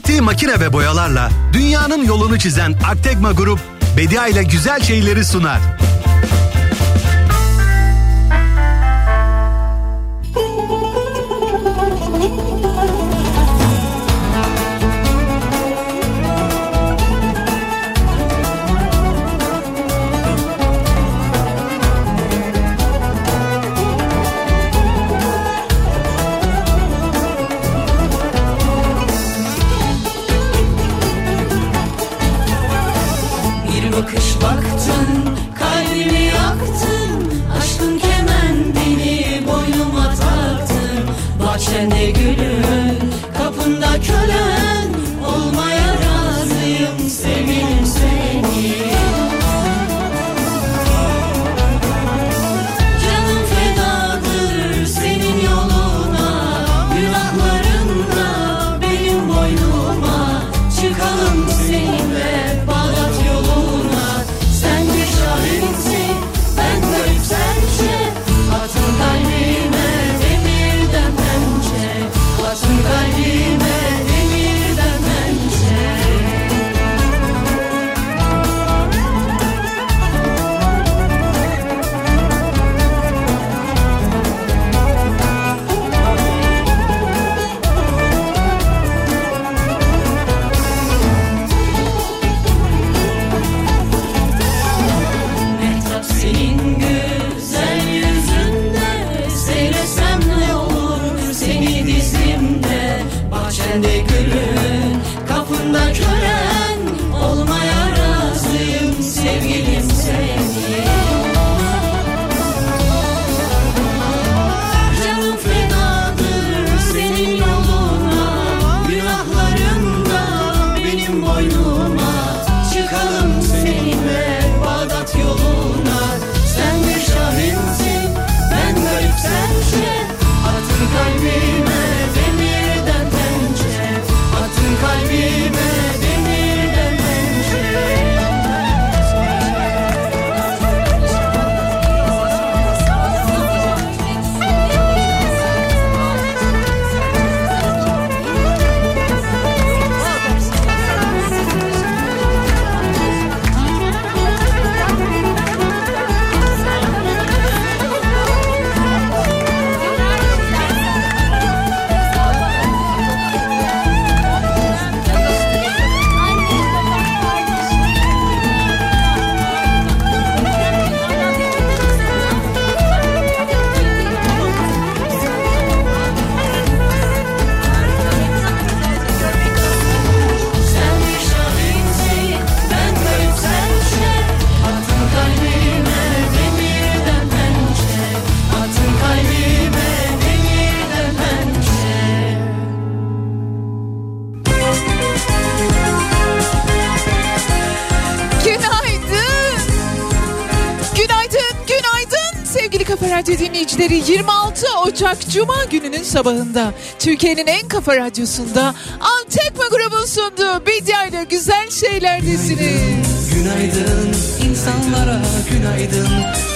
Ürettiği makine ve boyalarla dünyanın yolunu çizen Aktegma Grup, Bedia ile güzel şeyleri sunar. Dinleyicileri. 26 Ocak Cuma gününün sabahında Türkiye'nin en kafa radyosunda Antekma grubun sunduğu Bidya ile güzel şeylerdesiniz. Günaydın insanlara günaydın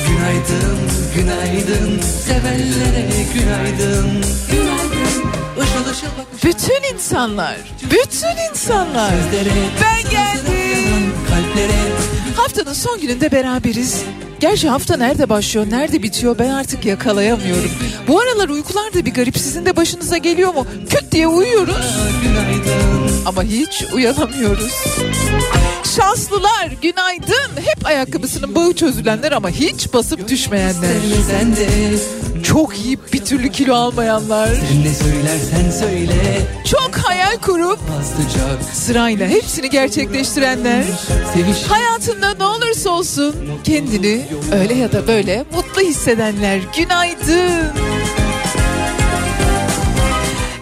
Günaydın, günaydın Sevenlere günaydın Günaydın Işıl ışıl bakış Bütün insanlar, bütün insanlar. Gözlere Ben geldim. Kalplere Haftanın son gününde beraberiz. Gerçi hafta nerede başlıyor, nerede bitiyor ben artık yakalayamıyorum. Bu aralar uykular da bir garip. Sizin de başınıza geliyor mu? Küt diye uyuyoruz ama hiç uyanamıyoruz. Şanslılar günaydın. Hep ayakkabısının bağı çözülenler ama hiç basıp düşmeyenler. Çok yiyip bir türlü kilo almayanlar. Sen ne söylersen söyle Çok hayal kurup sırayla hepsini gerçekleştirenler. Hayatında ne olursa olsun kendini öyle ya da böyle mutlu hissedenler. Günaydın.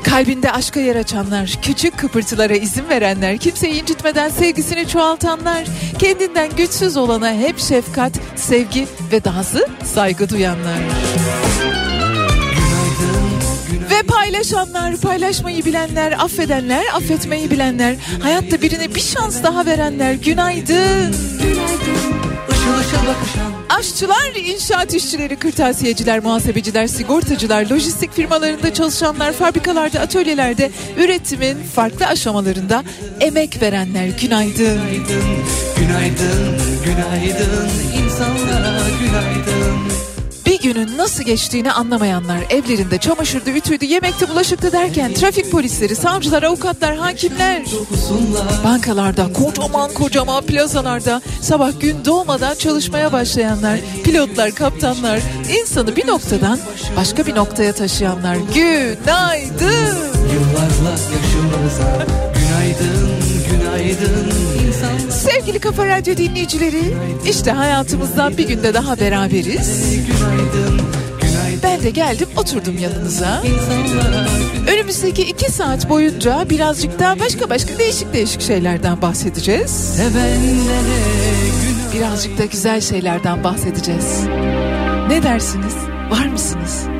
Kalbinde aşka yer açanlar, küçük kıpırtılara izin verenler, kimseyi incitmeden sevgisini çoğaltanlar, kendinden güçsüz olana hep şefkat, sevgi ve dahası saygı duyanlar. Paylaşanlar, paylaşmayı bilenler, affedenler, affetmeyi bilenler, hayatta birine bir şans daha verenler günaydın. Işıl ışıl bakışan Aşçılar, inşaat işçileri, kırtasiyeciler, muhasebeciler, sigortacılar, lojistik firmalarında çalışanlar, fabrikalarda, atölyelerde, üretimin farklı aşamalarında emek verenler günaydın. Günaydın, günaydın, günaydın insanlara günaydın. Bir günün nasıl geçtiğini anlamayanlar evlerinde çamaşırdı, ütüydü, yemekti, bulaşıktı derken trafik polisleri, savcılar, avukatlar, hakimler, bankalarda, kocaman kocaman plazalarda sabah gün doğmadan çalışmaya başlayanlar, pilotlar, kaptanlar, insanı bir noktadan başka bir noktaya taşıyanlar. Günaydın. yıllarla yaşımıza Günaydın, günaydın insanlara Sevgili Kafa Radyo dinleyicileri, işte hayatımızdan bir günde daha beraberiz. Ben de geldim oturdum yanınıza. Önümüzdeki iki saat boyunca birazcık daha başka başka değişik değişik şeylerden bahsedeceğiz. Birazcık da güzel şeylerden bahsedeceğiz. Ne dersiniz? Var mısınız?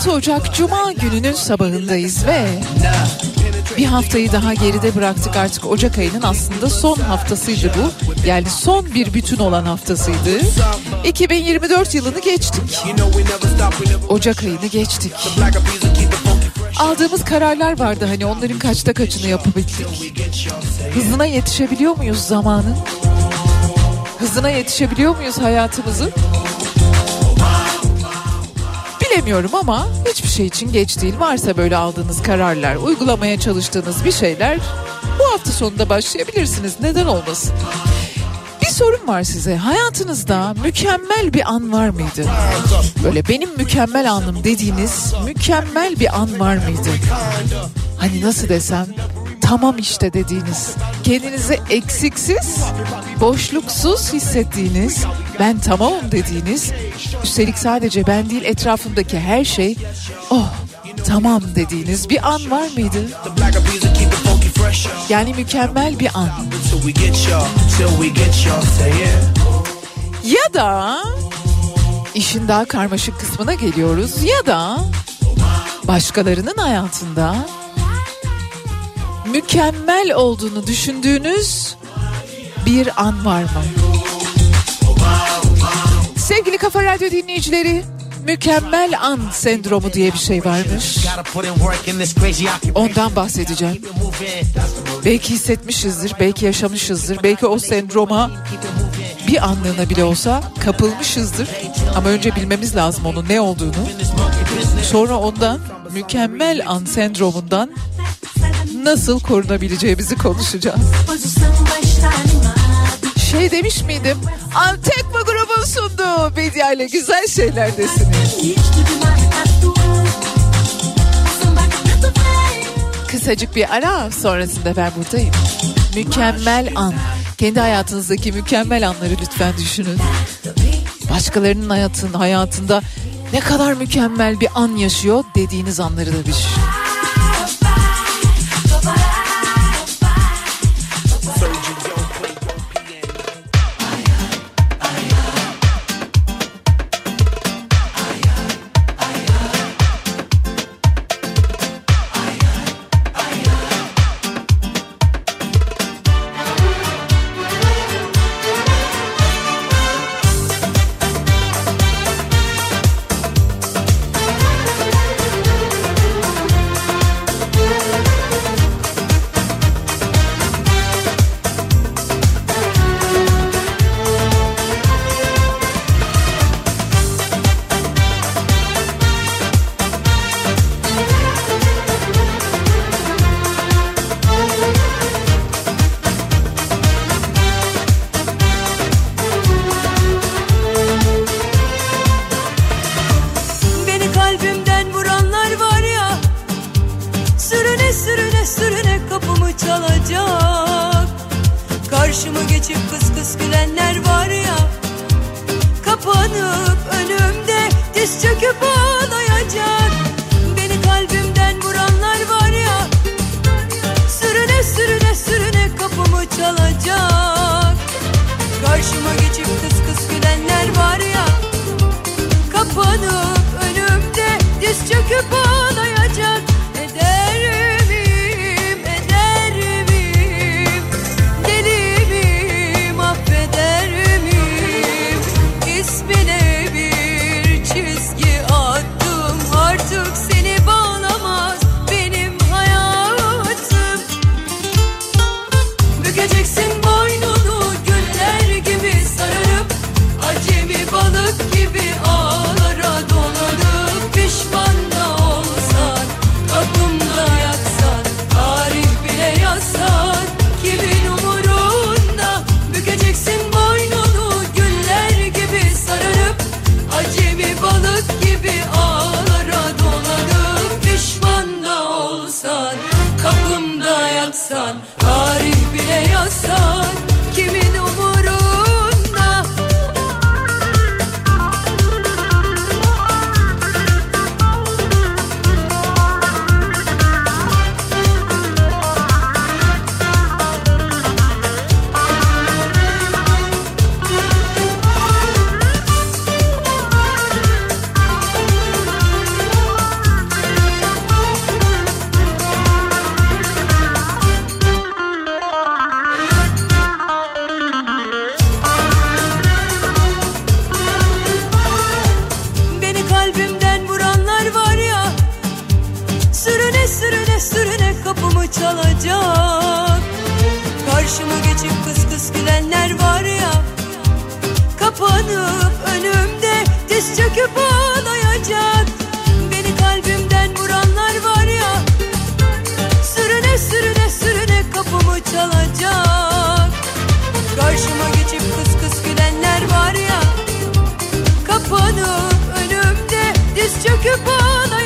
26 Ocak Cuma gününün sabahındayız ve bir haftayı daha geride bıraktık artık Ocak ayının aslında son haftasıydı bu. Yani son bir bütün olan haftasıydı. 2024 yılını geçtik. Ocak ayını geçtik. Aldığımız kararlar vardı hani onların kaçta kaçını yapabildik. Hızına yetişebiliyor muyuz zamanın? Hızına yetişebiliyor muyuz hayatımızın? Bilemiyorum ama hiçbir şey için geç değil. Varsa böyle aldığınız kararlar, uygulamaya çalıştığınız bir şeyler bu hafta sonunda başlayabilirsiniz. Neden olmasın? Bir sorum var size. Hayatınızda mükemmel bir an var mıydı? Böyle benim mükemmel anım dediğiniz mükemmel bir an var mıydı? Hani nasıl desem tamam işte dediğiniz, kendinizi eksiksiz, boşluksuz hissettiğiniz, ben tamamım dediğiniz, üstelik sadece ben değil etrafımdaki her şey, oh tamam dediğiniz bir an var mıydı? Yani mükemmel bir an. Ya da işin daha karmaşık kısmına geliyoruz ya da başkalarının hayatında mükemmel olduğunu düşündüğünüz bir an var mı? Sevgili Kafa Radyo dinleyicileri, mükemmel an sendromu diye bir şey varmış. Ondan bahsedeceğim. Belki hissetmişizdir, belki yaşamışızdır, belki o sendroma bir anlığına bile olsa kapılmışızdır. Ama önce bilmemiz lazım onun ne olduğunu. Sonra ondan mükemmel an sendromundan nasıl korunabileceğimizi konuşacağız. Şey demiş miydim? Antekma grubun sunduğu Bedia ile güzel şeyler desiniz. Kısacık bir ara sonrasında ben buradayım. Mükemmel an. Kendi hayatınızdaki mükemmel anları lütfen düşünün. Başkalarının hayatın, hayatında ne kadar mükemmel bir an yaşıyor dediğiniz anları da düşün. Beni söküp Beni kalbimden vuranlar var ya Sürüne sürüne sürüne kapımı çalacak. Karşıma geçip kıs kıs gülenler var ya Kapanıp önümde diz çöküp ağlayacak.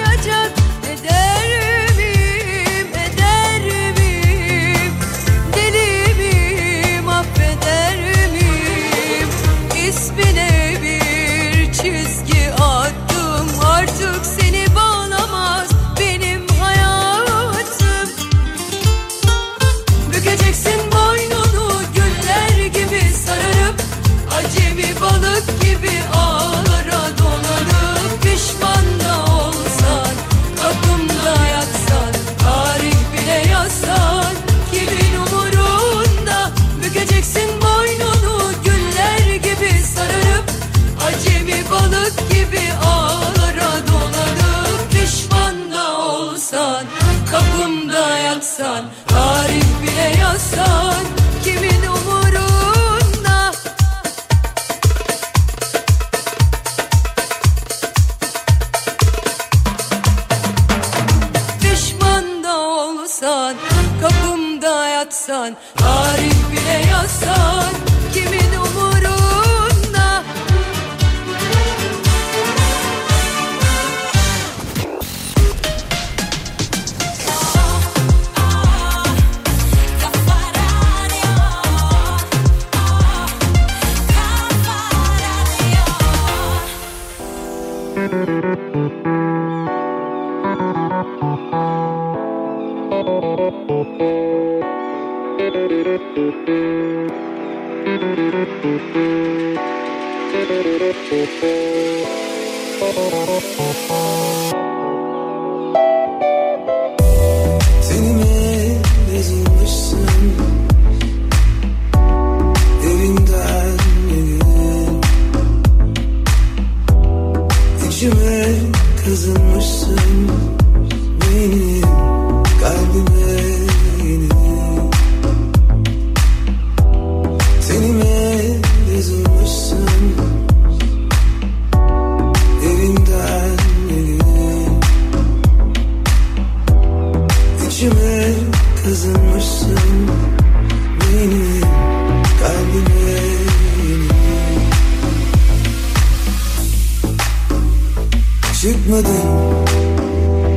Kaçmadım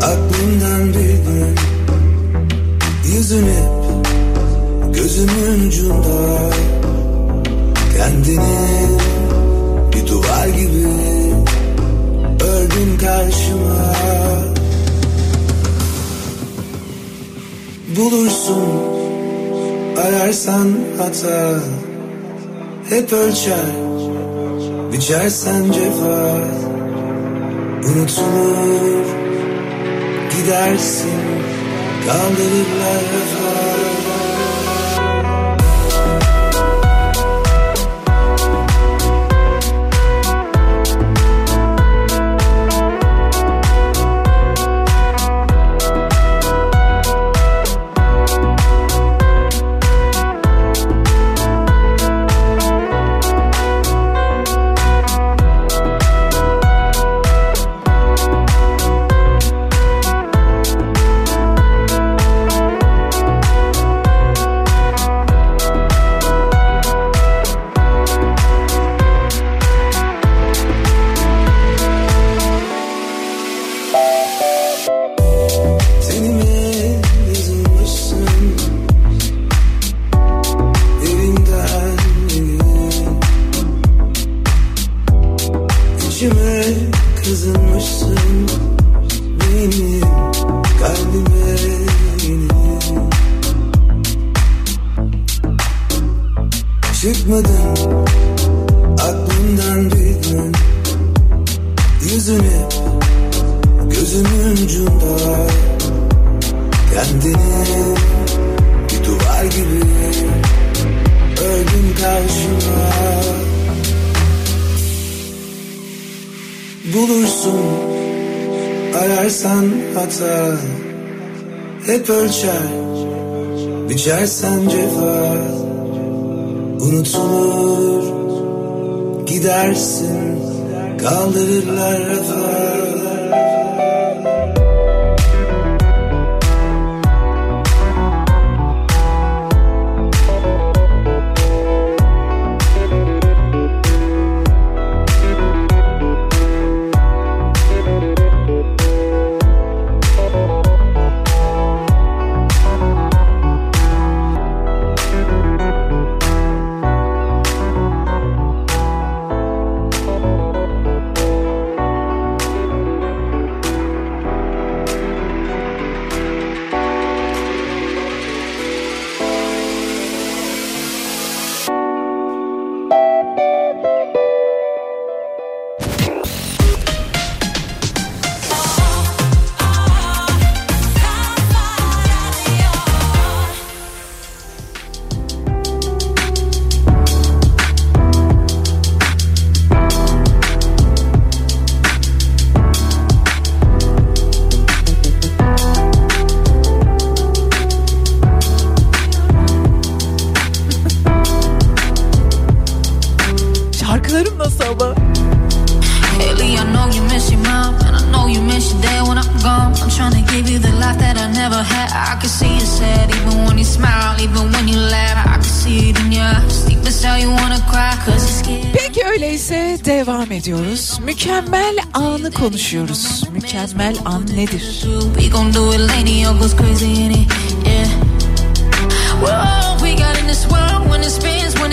aklımdan bir gün Yüzün hep gözümün ucunda. Kendini bir duvar gibi ördün karşıma. Bulursun ararsan hata. Hep ölçer biçersen cefa. Unutulur gidersin. Kaldırırlar vefat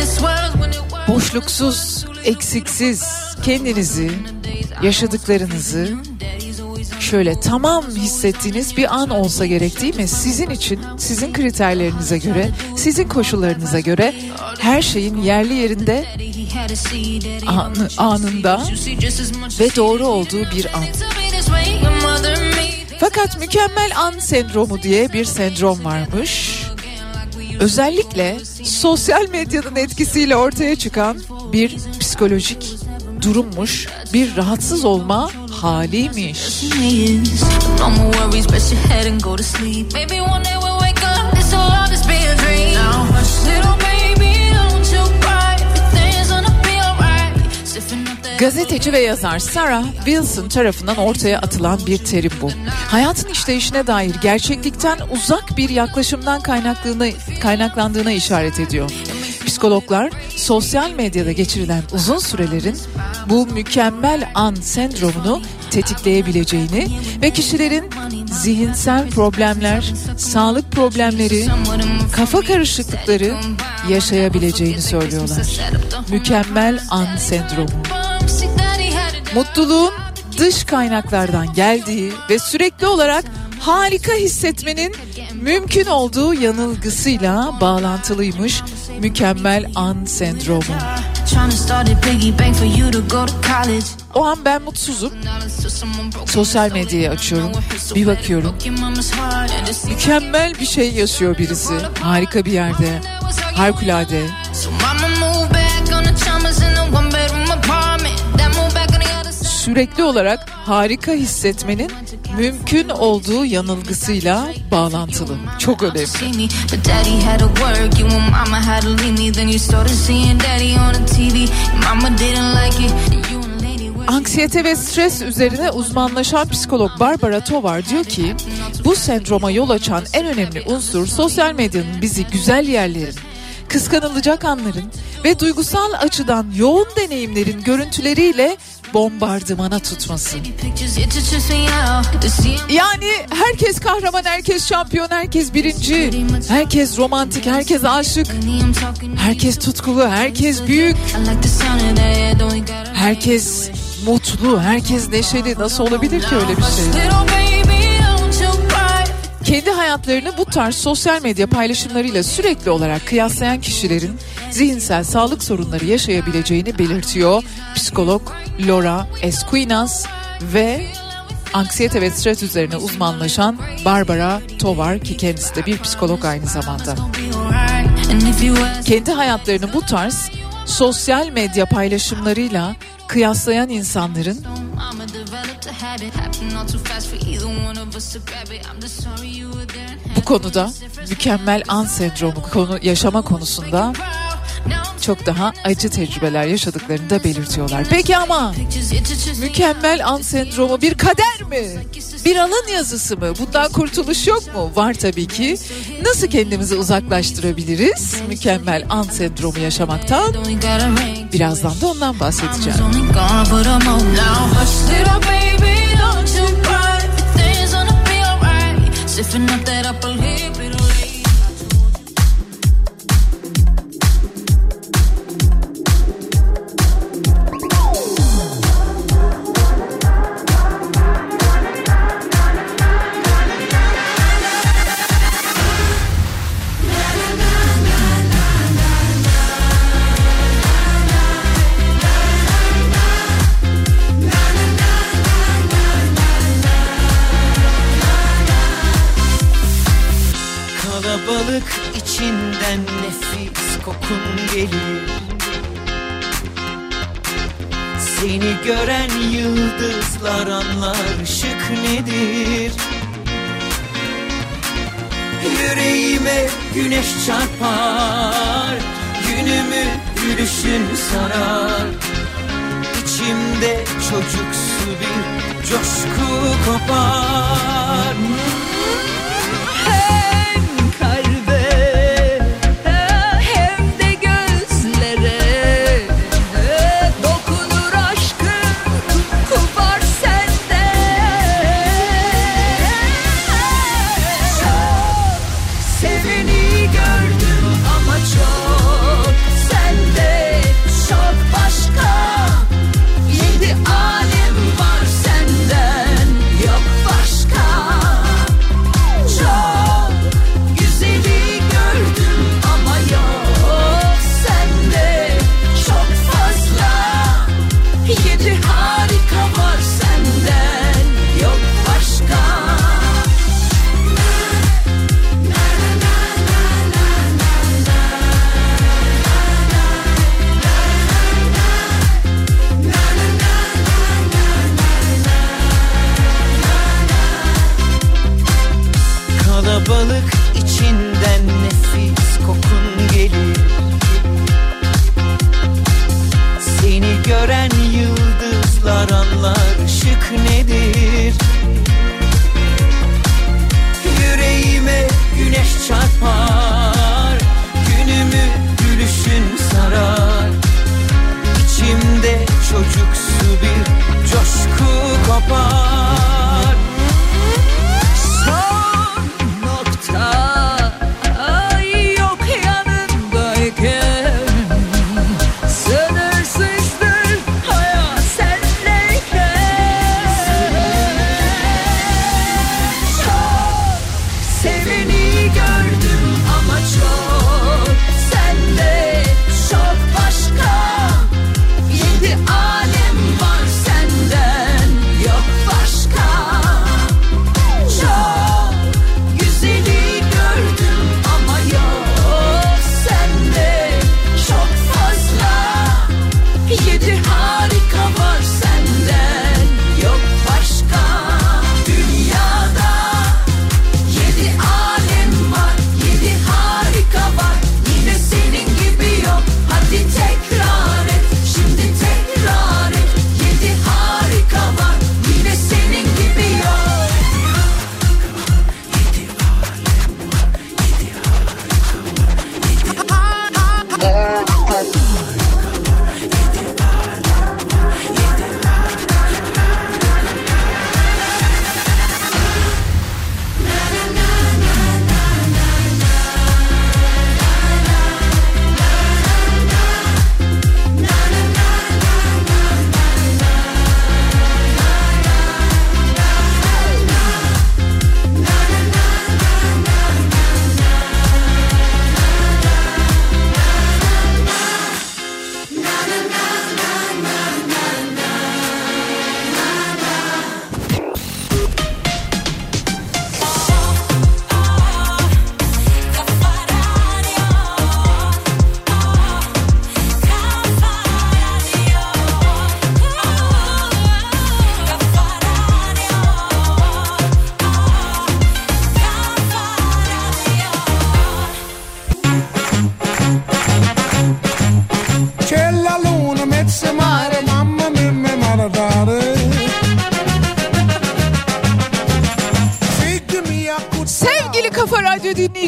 swirls, when it whirls. Boşluksuz, eksiksiz kendinizi, yaşadıklarınızı şöyle tam hissettiğiniz bir an olsa gerek değil mi? Sizin için, sizin kriterlerinize göre, sizin koşullarınıza göre her şeyin yerli yerinde Anı, anında ve doğru olduğu bir an. Fakat mükemmel an sendromu diye bir sendrom varmış. Özellikle sosyal medyanın etkisiyle ortaya çıkan bir psikolojik durummuş, bir rahatsız olma haliymiş. Gazeteci ve yazar Sarah Wilson tarafından ortaya atılan bir terim bu. Hayatın işleyişine dair gerçeklikten uzak bir yaklaşımdan kaynaklandığına, kaynaklandığına işaret ediyor. Psikologlar sosyal medyada geçirilen uzun sürelerin bu mükemmel an sendromunu tetikleyebileceğini ve kişilerin zihinsel problemler, sağlık problemleri, kafa karışıklıkları yaşayabileceğini söylüyorlar. Mükemmel an sendromu. Mutluluğun dış kaynaklardan geldiği ve sürekli olarak harika hissetmenin mümkün olduğu yanılgısıyla bağlantılıymış mükemmel an sendromu. O an ben mutsuzum. Sosyal medyayı açıyorum. Bir bakıyorum. Mükemmel bir şey yaşıyor birisi. Harika bir yerde. Harikulade. Sürekli olarak harika hissetmenin mümkün olduğu yanılgısıyla bağlantılı. Çok önemli. Anksiyete ve stres üzerine uzmanlaşan psikolog Barbara Tovar diyor ki bu sendroma yol açan en önemli unsur sosyal medyanın bizi güzel yerlerin, kıskanılacak anların ve duygusal açıdan yoğun deneyimlerin görüntüleriyle bombardımana tutması. pictures, it just trips me out. To see Yani herkes kahraman, herkes şampiyon, herkes birinci, herkes romantik, herkes aşık, herkes tutkulu, herkes büyük, herkes mutlu, herkes neşeli. Nasıl olabilir ki öyle bir şey? Kendi hayatlarını bu tarz sosyal medya paylaşımlarıyla sürekli olarak kıyaslayan kişilerin zihinsel sağlık sorunları yaşayabileceğini belirtiyor psikolog Laura Esquinas ve anksiyete ve stres üzerine uzmanlaşan Barbara Tovar ki kendisi de bir psikolog aynı zamanda. Kendi hayatlarını bu tarz sosyal medya paylaşımlarıyla kıyaslayan insanların bu konuda mükemmel an sendromu konu yaşama konusunda çok daha acı tecrübeler yaşadıklarını da belirtiyorlar. Peki ama mükemmel an sendromu bir kader mi? Bir alın yazısı mı? Bundan kurtuluş yok mu? Var tabii ki. Nasıl kendimizi uzaklaştırabiliriz mükemmel an sendromu yaşamaktan? Birazdan da ondan bahsedeceğim. Sipping up that upper kokun gelir. Seni gören yıldızlar anlar şık nedir? Yüreğime güneş çarpar Günümü gülüşün sarar. İçimde çocuksu bir coşku kopar.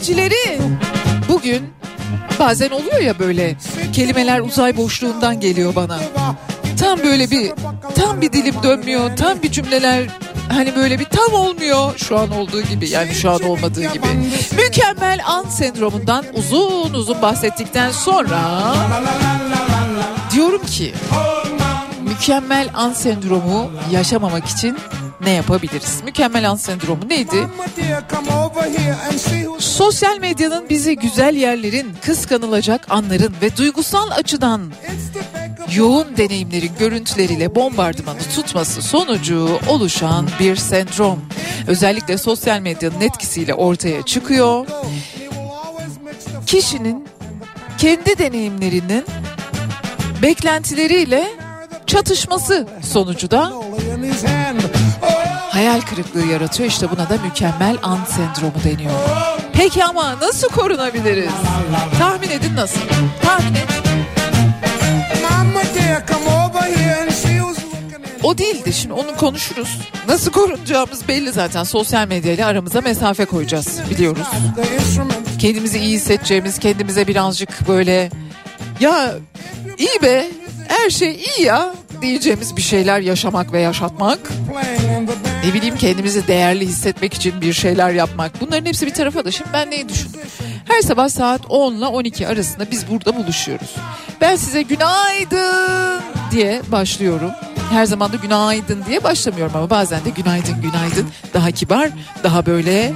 Dinleyicileri. Bugün bazen oluyor ya böyle kelimeler uzay boşluğundan geliyor bana. Tam böyle bir tam bir dilim dönmüyor. Tam bir cümleler hani böyle bir tam olmuyor şu an olduğu gibi yani şu an olmadığı gibi. Mükemmel an sendromundan uzun uzun bahsettikten sonra diyorum ki mükemmel an sendromu yaşamamak için ne yapabiliriz? Mükemmel an sendromu neydi? Sosyal medyanın bizi güzel yerlerin, kıskanılacak anların ve duygusal açıdan yoğun deneyimlerin görüntüleriyle bombardımanı tutması sonucu oluşan bir sendrom. Özellikle sosyal medyanın etkisiyle ortaya çıkıyor. Kişinin kendi deneyimlerinin beklentileriyle çatışması sonucu da hayal kırıklığı yaratıyor. İşte buna da mükemmel an sendromu deniyor. Peki ama nasıl korunabiliriz? Tahmin edin nasıl? Tahmin et. O değildi şimdi onu konuşuruz. Nasıl korunacağımız belli zaten. Sosyal medyayla aramıza mesafe koyacağız biliyoruz. Kendimizi iyi hissedeceğimiz, kendimize birazcık böyle ya iyi be her şey iyi ya diyeceğimiz bir şeyler yaşamak ve yaşatmak. Ne bileyim kendimizi değerli hissetmek için bir şeyler yapmak. Bunların hepsi bir tarafa da şimdi ben neyi düşündüm? Her sabah saat 10 ile 12 arasında biz burada buluşuyoruz. Ben size günaydın diye başlıyorum. Her zaman da günaydın diye başlamıyorum ama bazen de günaydın günaydın daha kibar, daha böyle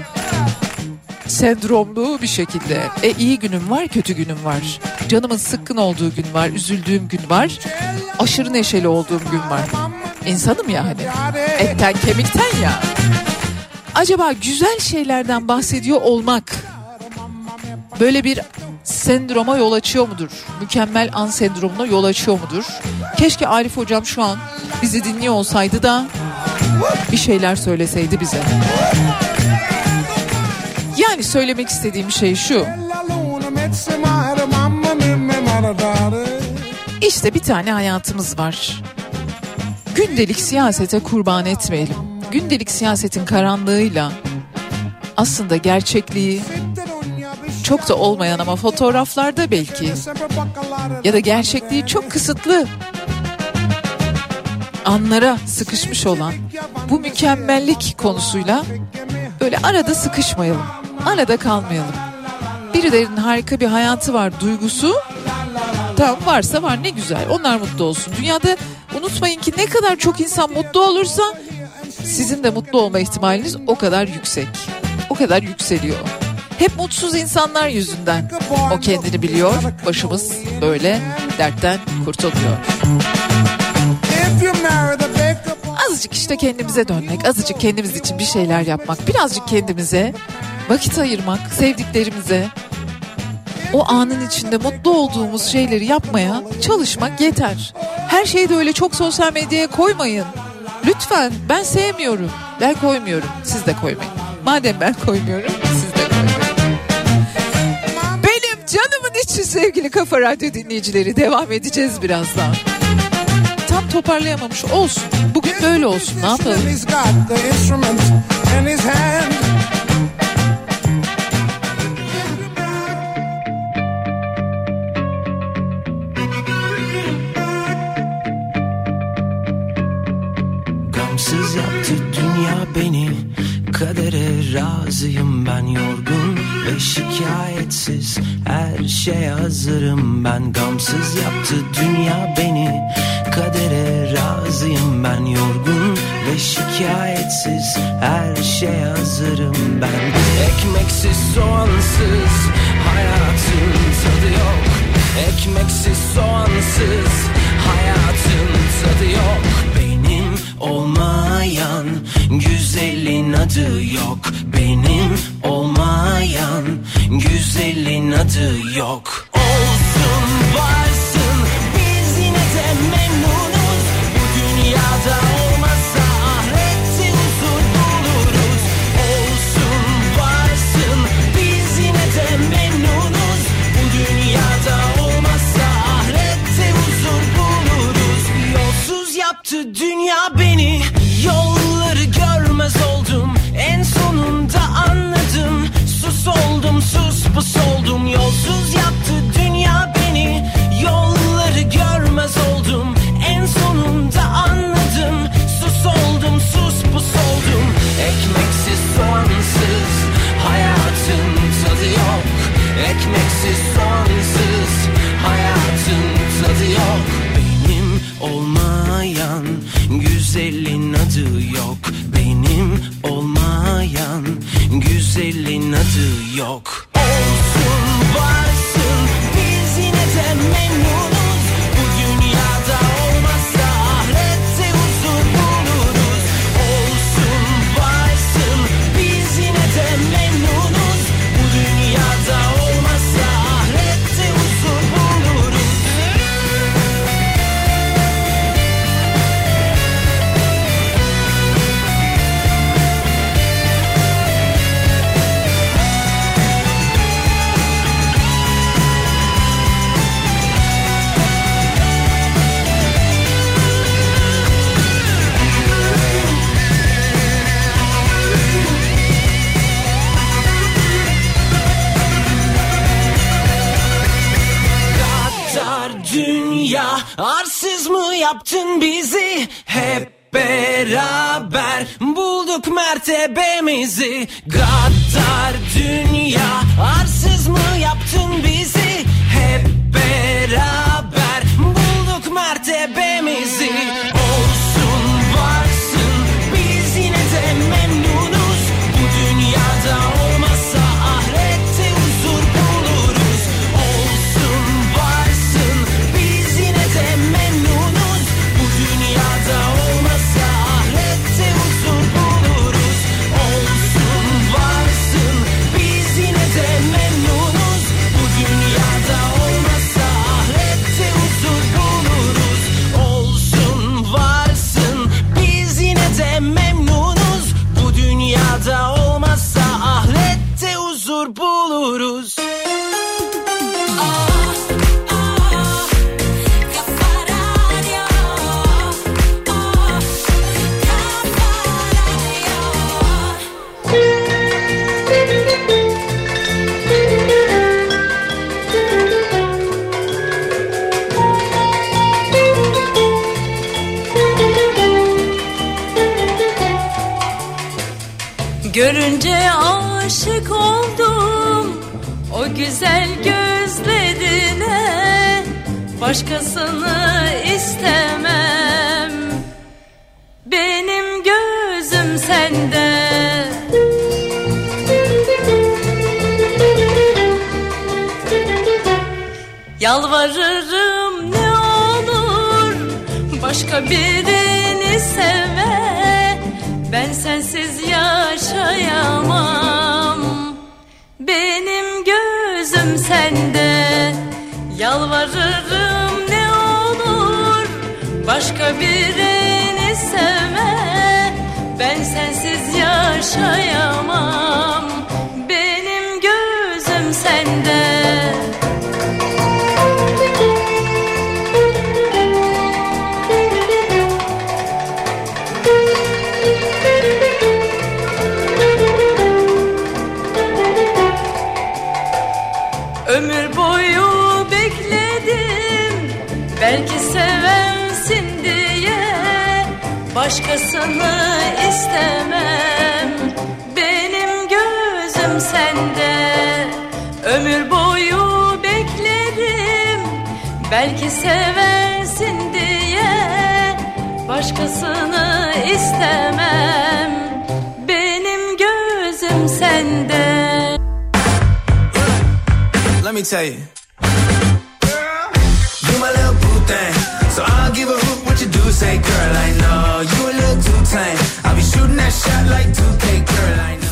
sendromlu bir şekilde. E iyi günüm var, kötü günüm var. Canımın sıkkın olduğu gün var, üzüldüğüm gün var. Aşırı neşeli olduğum gün var. İnsanım ya hani. Etten kemikten ya. Acaba güzel şeylerden bahsediyor olmak böyle bir sendroma yol açıyor mudur? Mükemmel an sendromuna yol açıyor mudur? Keşke Arif hocam şu an bizi dinliyor olsaydı da bir şeyler söyleseydi bize. Yani söylemek istediğim şey şu. İşte bir tane hayatımız var. Gündelik siyasete kurban etmeyelim. Gündelik siyasetin karanlığıyla aslında gerçekliği çok da olmayan ama fotoğraflarda belki ya da gerçekliği çok kısıtlı anlara sıkışmış olan bu mükemmellik konusuyla böyle arada sıkışmayalım. Arada kalmayalım. Birilerinin harika bir hayatı var duygusu. Tamam varsa var ne güzel. Onlar mutlu olsun. Dünyada unutmayın ki ne kadar çok insan mutlu olursa sizin de mutlu olma ihtimaliniz o kadar yüksek. O kadar yükseliyor. Hep mutsuz insanlar yüzünden. O kendini biliyor. Başımız böyle dertten kurtuluyor. Azıcık işte kendimize dönmek, azıcık kendimiz için bir şeyler yapmak, birazcık kendimize vakit ayırmak, sevdiklerimize o anın içinde mutlu olduğumuz şeyleri yapmaya çalışmak yeter. Her şeyi de öyle çok sosyal medyaya koymayın. Lütfen ben sevmiyorum. Ben koymuyorum. Siz de koymayın. Madem ben koymuyorum siz de koymayın. Benim canımın içi sevgili Kafa Radyo dinleyicileri devam edeceğiz birazdan. Tam toparlayamamış olsun. Bugün böyle olsun ne yapalım. Beni. Kadere razıyım ben yorgun ve şikayetsiz. Her şeye hazırım ben Gamsız yaptı dünya beni. Kadere razıyım ben yorgun ve şikayetsiz. Her şeye hazırım ben. Ekmeksiz soğansız hayatın tadı yok. Ekmeksiz soğansız hayatın tadı yok olmayan güzelin adı yok. Benim olmayan güzelin adı yok. Olsun varsın Sus sus pus oldum Yolsuz yaptı dünya beni. Yolları görmez oldum. En sonunda anladım. Sus oldum sus pus oldum Ekmeksiz soğansız. Hayatın tadı yok. Ekmeksiz soğansız. Hayatın tadı yok. Benim olmayan Güzelin adı yok Güzelin adı yok Başkasını istemem. Benim gözüm sende. Ömür boyu bekledim Belki seversin diye Başkasını istemem. Benim gözüm sende. Let me tell you. You my little boo thing. So I'll give a hoot. What you do say, girl. I know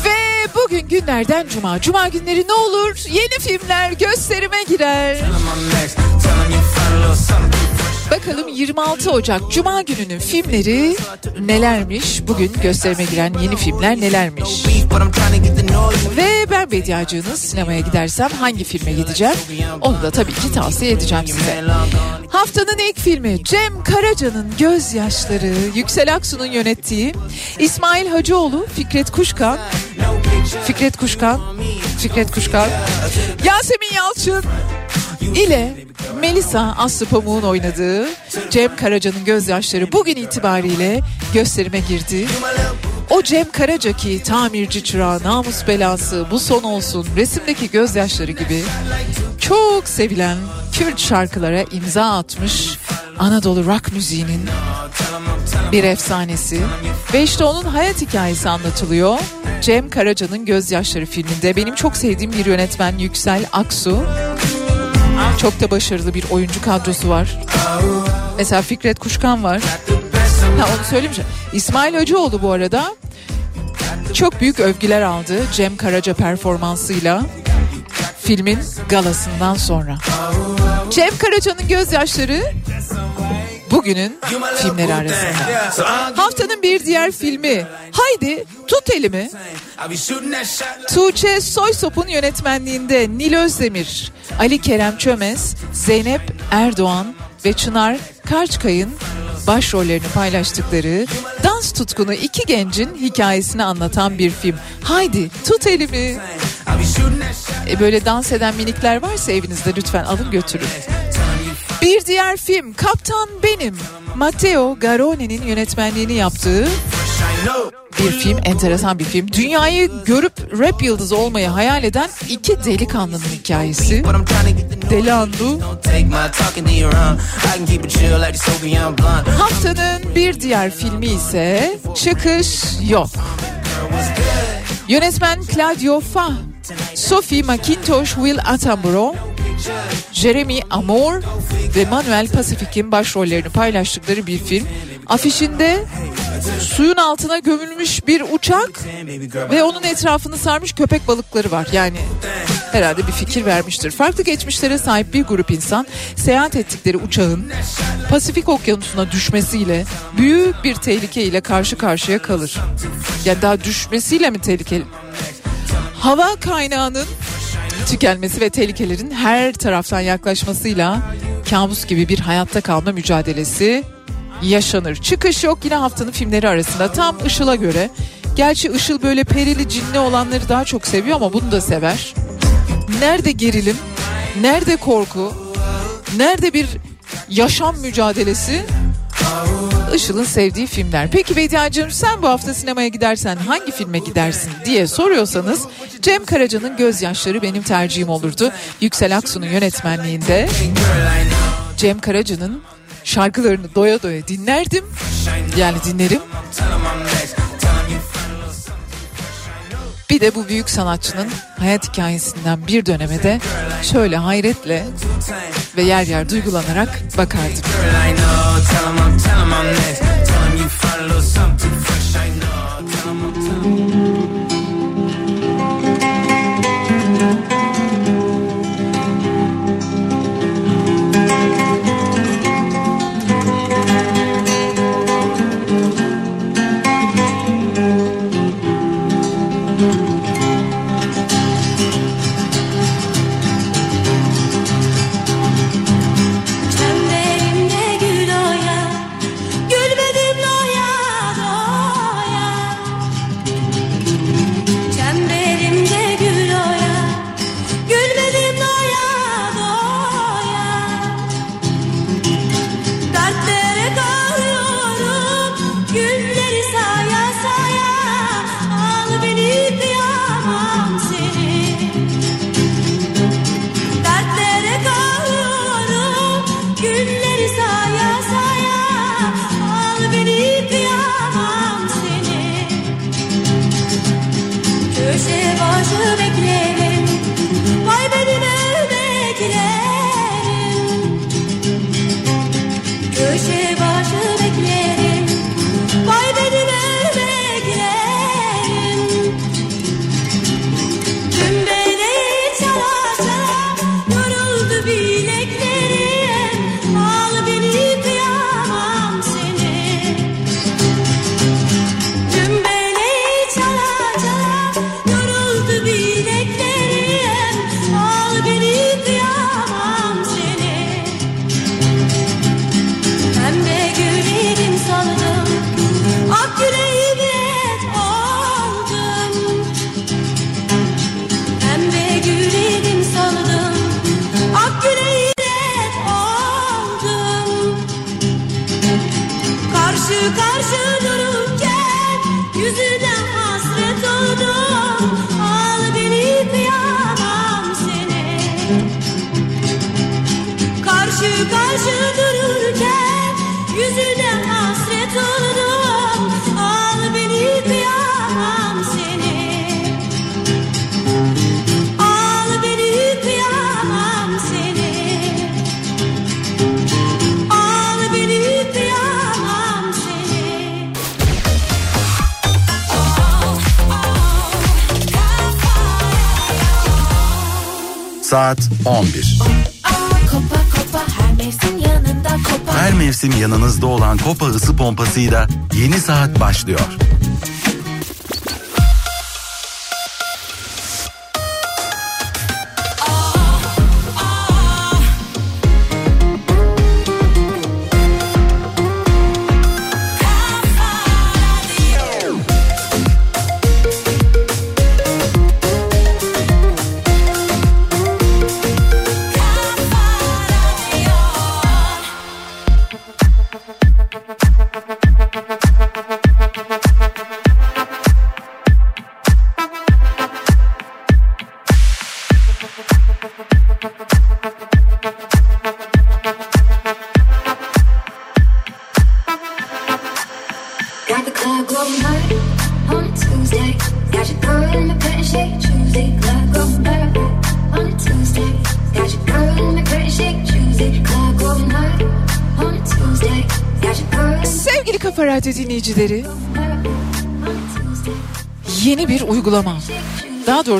Ve bugün günlerden cuma. Cuma günleri ne olur? Yeni filmler gösterime girer. Bakalım 26 Ocak Cuma gününün filmleri nelermiş? Bugün gösterime giren yeni filmler nelermiş? Ve ben Bediacığınız sinemaya gidersem hangi filme gideceğim? Onu da tabii ki tavsiye edeceğim size. Haftanın ilk filmi Cem Karaca'nın Gözyaşları, Yüksel Aksu'nun yönettiği, İsmail Hacıoğlu, Fikret Kuşkan, Fikret Kuşkan, Fikret Kuşkan, Yasemin Yalçın ile Melisa Aslı Pamuk'un oynadığı Cem Karaca'nın gözyaşları bugün itibariyle gösterime girdi. O Cem Karaca ki tamirci çırağı, namus belası, bu son olsun, resimdeki gözyaşları gibi çok sevilen Kürt şarkılara imza atmış Anadolu rock müziğinin bir efsanesi. Ve işte onun hayat hikayesi anlatılıyor. Cem Karaca'nın Gözyaşları filminde. Benim çok sevdiğim bir yönetmen Yüksel Aksu. Çok da başarılı bir oyuncu kadrosu var. Mesela Fikret Kuşkan var. Ha onu söylemiş. İsmail Hacıoğlu bu arada çok büyük övgüler aldı Cem Karaca performansıyla filmin galasından sonra. Cem Karaca'nın gözyaşları bugünün filmleri arasında. Haftanın bir diğer filmi Haydi Tut Elimi Tuğçe Soysop'un yönetmenliğinde Nil Özdemir, Ali Kerem Çömez, Zeynep Erdoğan ve Çınar Karçkay'ın başrollerini paylaştıkları dans tutkunu iki gencin hikayesini anlatan bir film. Haydi tut elimi. E böyle dans eden minikler varsa evinizde lütfen alın götürün. Bir diğer film Kaptan Benim. Matteo Garone'nin yönetmenliğini yaptığı bir film, enteresan bir film. Dünyayı görüp rap yıldızı olmayı hayal eden iki delikanlının hikayesi. Deli Andu. Haftanın bir diğer filmi ise Çıkış Yok. Yönetmen Claudio Fa, Sophie McIntosh, Will Attenborough, Jeremy Amor ve Manuel Pacific'in başrollerini paylaştıkları bir film. Afişinde suyun altına gömülmüş bir uçak ve onun etrafını sarmış köpek balıkları var. Yani herhalde bir fikir vermiştir. Farklı geçmişlere sahip bir grup insan seyahat ettikleri uçağın Pasifik Okyanusu'na düşmesiyle büyük bir tehlike ile karşı karşıya kalır. Yani daha düşmesiyle mi tehlikeli? Hava kaynağının tükenmesi ve tehlikelerin her taraftan yaklaşmasıyla kabus gibi bir hayatta kalma mücadelesi yaşanır. Çıkış yok yine haftanın filmleri arasında tam Işıl'a göre. Gerçi Işıl böyle perili cinli olanları daha çok seviyor ama bunu da sever. Nerede gerilim, nerede korku, nerede bir yaşam mücadelesi Işıl'ın sevdiği filmler. Peki Bediacığım sen bu hafta sinemaya gidersen hangi filme gidersin diye soruyorsanız Cem Karaca'nın Gözyaşları benim tercihim olurdu. Yüksel Aksu'nun yönetmenliğinde Cem Karaca'nın şarkılarını doya doya dinlerdim. Yani dinlerim. Bir de bu büyük sanatçının hayat hikayesinden bir döneme de şöyle hayretle ve yer yer duygulanarak bakardım. Saat 11. Kopa kopa her mevsim yanında kopa Her mevsim yanınızda olan Kopa ısı pompasıyla yeni saat başlıyor.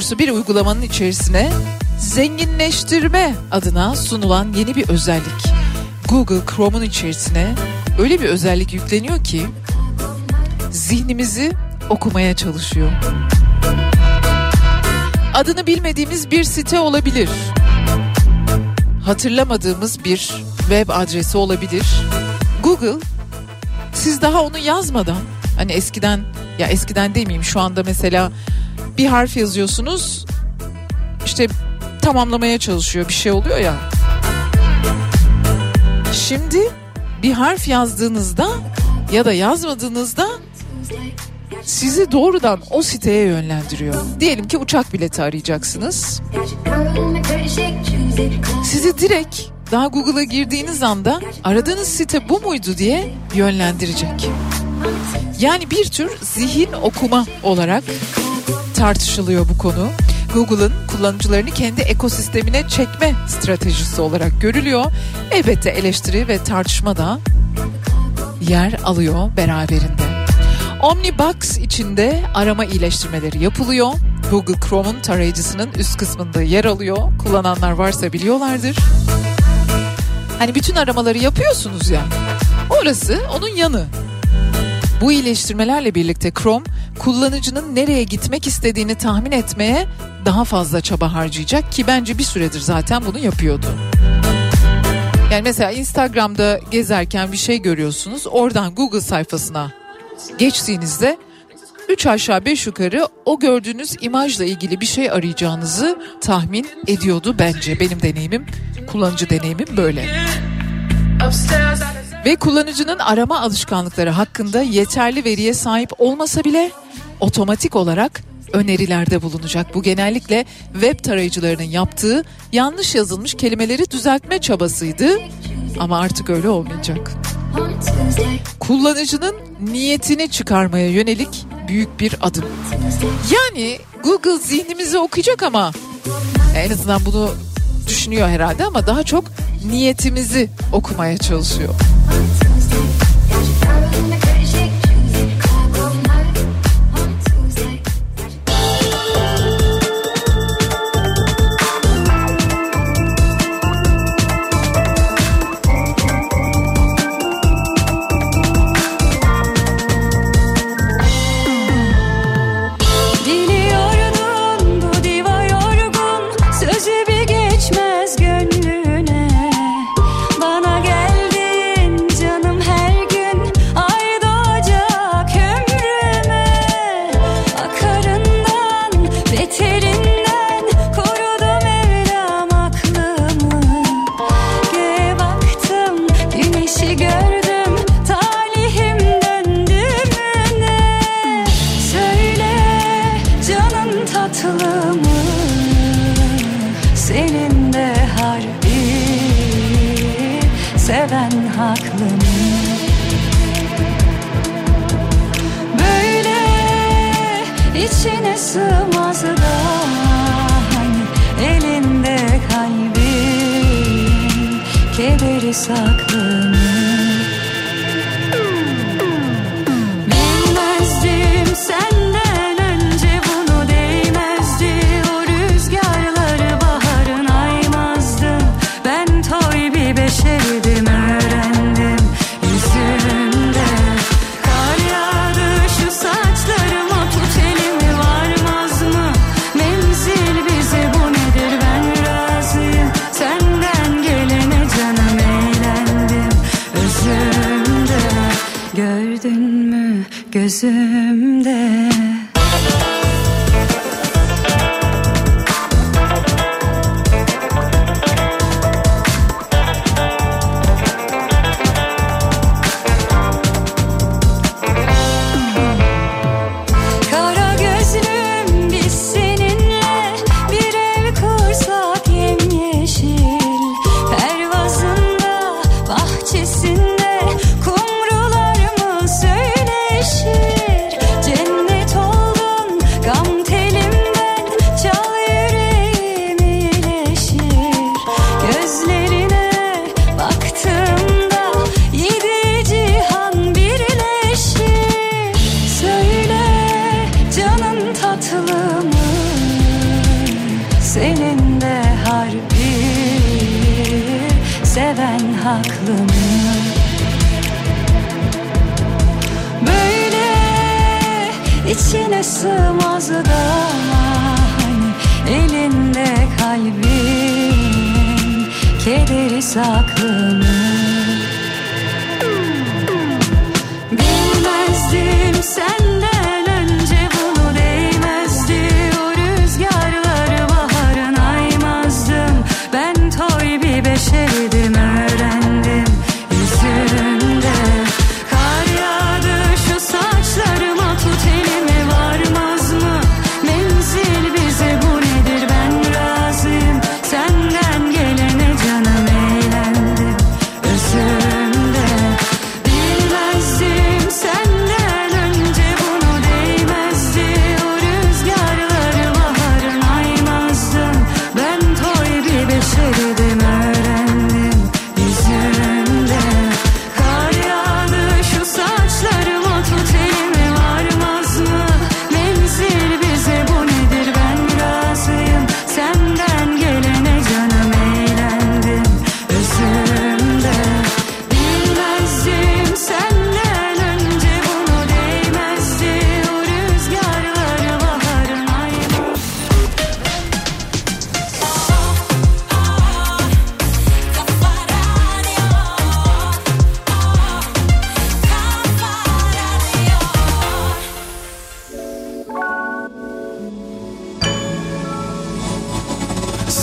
Doğrusu bir uygulamanın içerisine zenginleştirme adına sunulan yeni bir özellik. Google Chrome'un içerisine öyle bir özellik yükleniyor ki zihnimizi okumaya çalışıyor. Adını bilmediğimiz bir site olabilir. Hatırlamadığımız bir web adresi olabilir. Google siz daha onu yazmadan hani eskiden ya eskiden demeyeyim şu anda mesela bir harf yazıyorsunuz işte tamamlamaya çalışıyor bir şey oluyor ya. Şimdi bir harf yazdığınızda ya da yazmadığınızda sizi doğrudan o siteye yönlendiriyor. Diyelim ki uçak bileti arayacaksınız. Sizi direkt daha Google'a girdiğiniz anda aradığınız site bu muydu diye yönlendirecek. Yani bir tür zihin okuma olarak tartışılıyor bu konu. Google'ın kullanıcılarını kendi ekosistemine çekme stratejisi olarak görülüyor. Elbette eleştiri ve tartışma da yer alıyor beraberinde. Omnibox içinde arama iyileştirmeleri yapılıyor. Google Chrome'un tarayıcısının üst kısmında yer alıyor. Kullananlar varsa biliyorlardır. Hani bütün aramaları yapıyorsunuz ya. Orası onun yanı. Bu iyileştirmelerle birlikte Chrome kullanıcının nereye gitmek istediğini tahmin etmeye daha fazla çaba harcayacak ki bence bir süredir zaten bunu yapıyordu. Yani mesela Instagram'da gezerken bir şey görüyorsunuz. Oradan Google sayfasına geçtiğinizde 3 aşağı 5 yukarı o gördüğünüz imajla ilgili bir şey arayacağınızı tahmin ediyordu bence. Benim deneyimim, kullanıcı deneyimim böyle. Ve kullanıcının arama alışkanlıkları hakkında yeterli veriye sahip olmasa bile otomatik olarak önerilerde bulunacak. Bu genellikle web tarayıcılarının yaptığı yanlış yazılmış kelimeleri düzeltme çabasıydı ama artık öyle olmayacak. Kullanıcının niyetini çıkarmaya yönelik büyük bir adım. Yani Google zihnimizi okuyacak ama en azından bunu düşünüyor herhalde ama daha çok niyetimizi okumaya çalışıyor. Tuesday.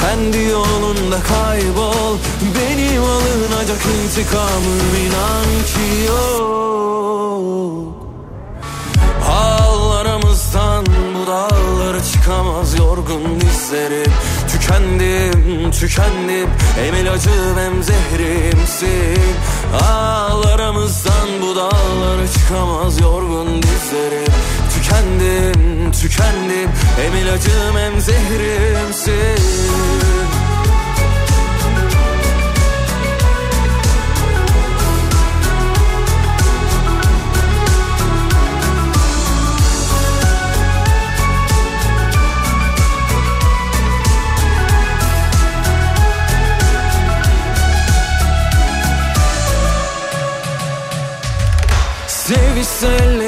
Kendi yolunda kaybol Benim alınacak intikamım inan ki yok. Ağlarımızdan bu dağlara çıkamaz yorgun dizlerim Tükendim, tükendim. Hem ilacım hem zehrimsin. Ağlarımızdan bu dağlara çıkamaz yorgun dizlerim Tükendim, tükendim. Hem ilacım hem zehrimsin Sevişseler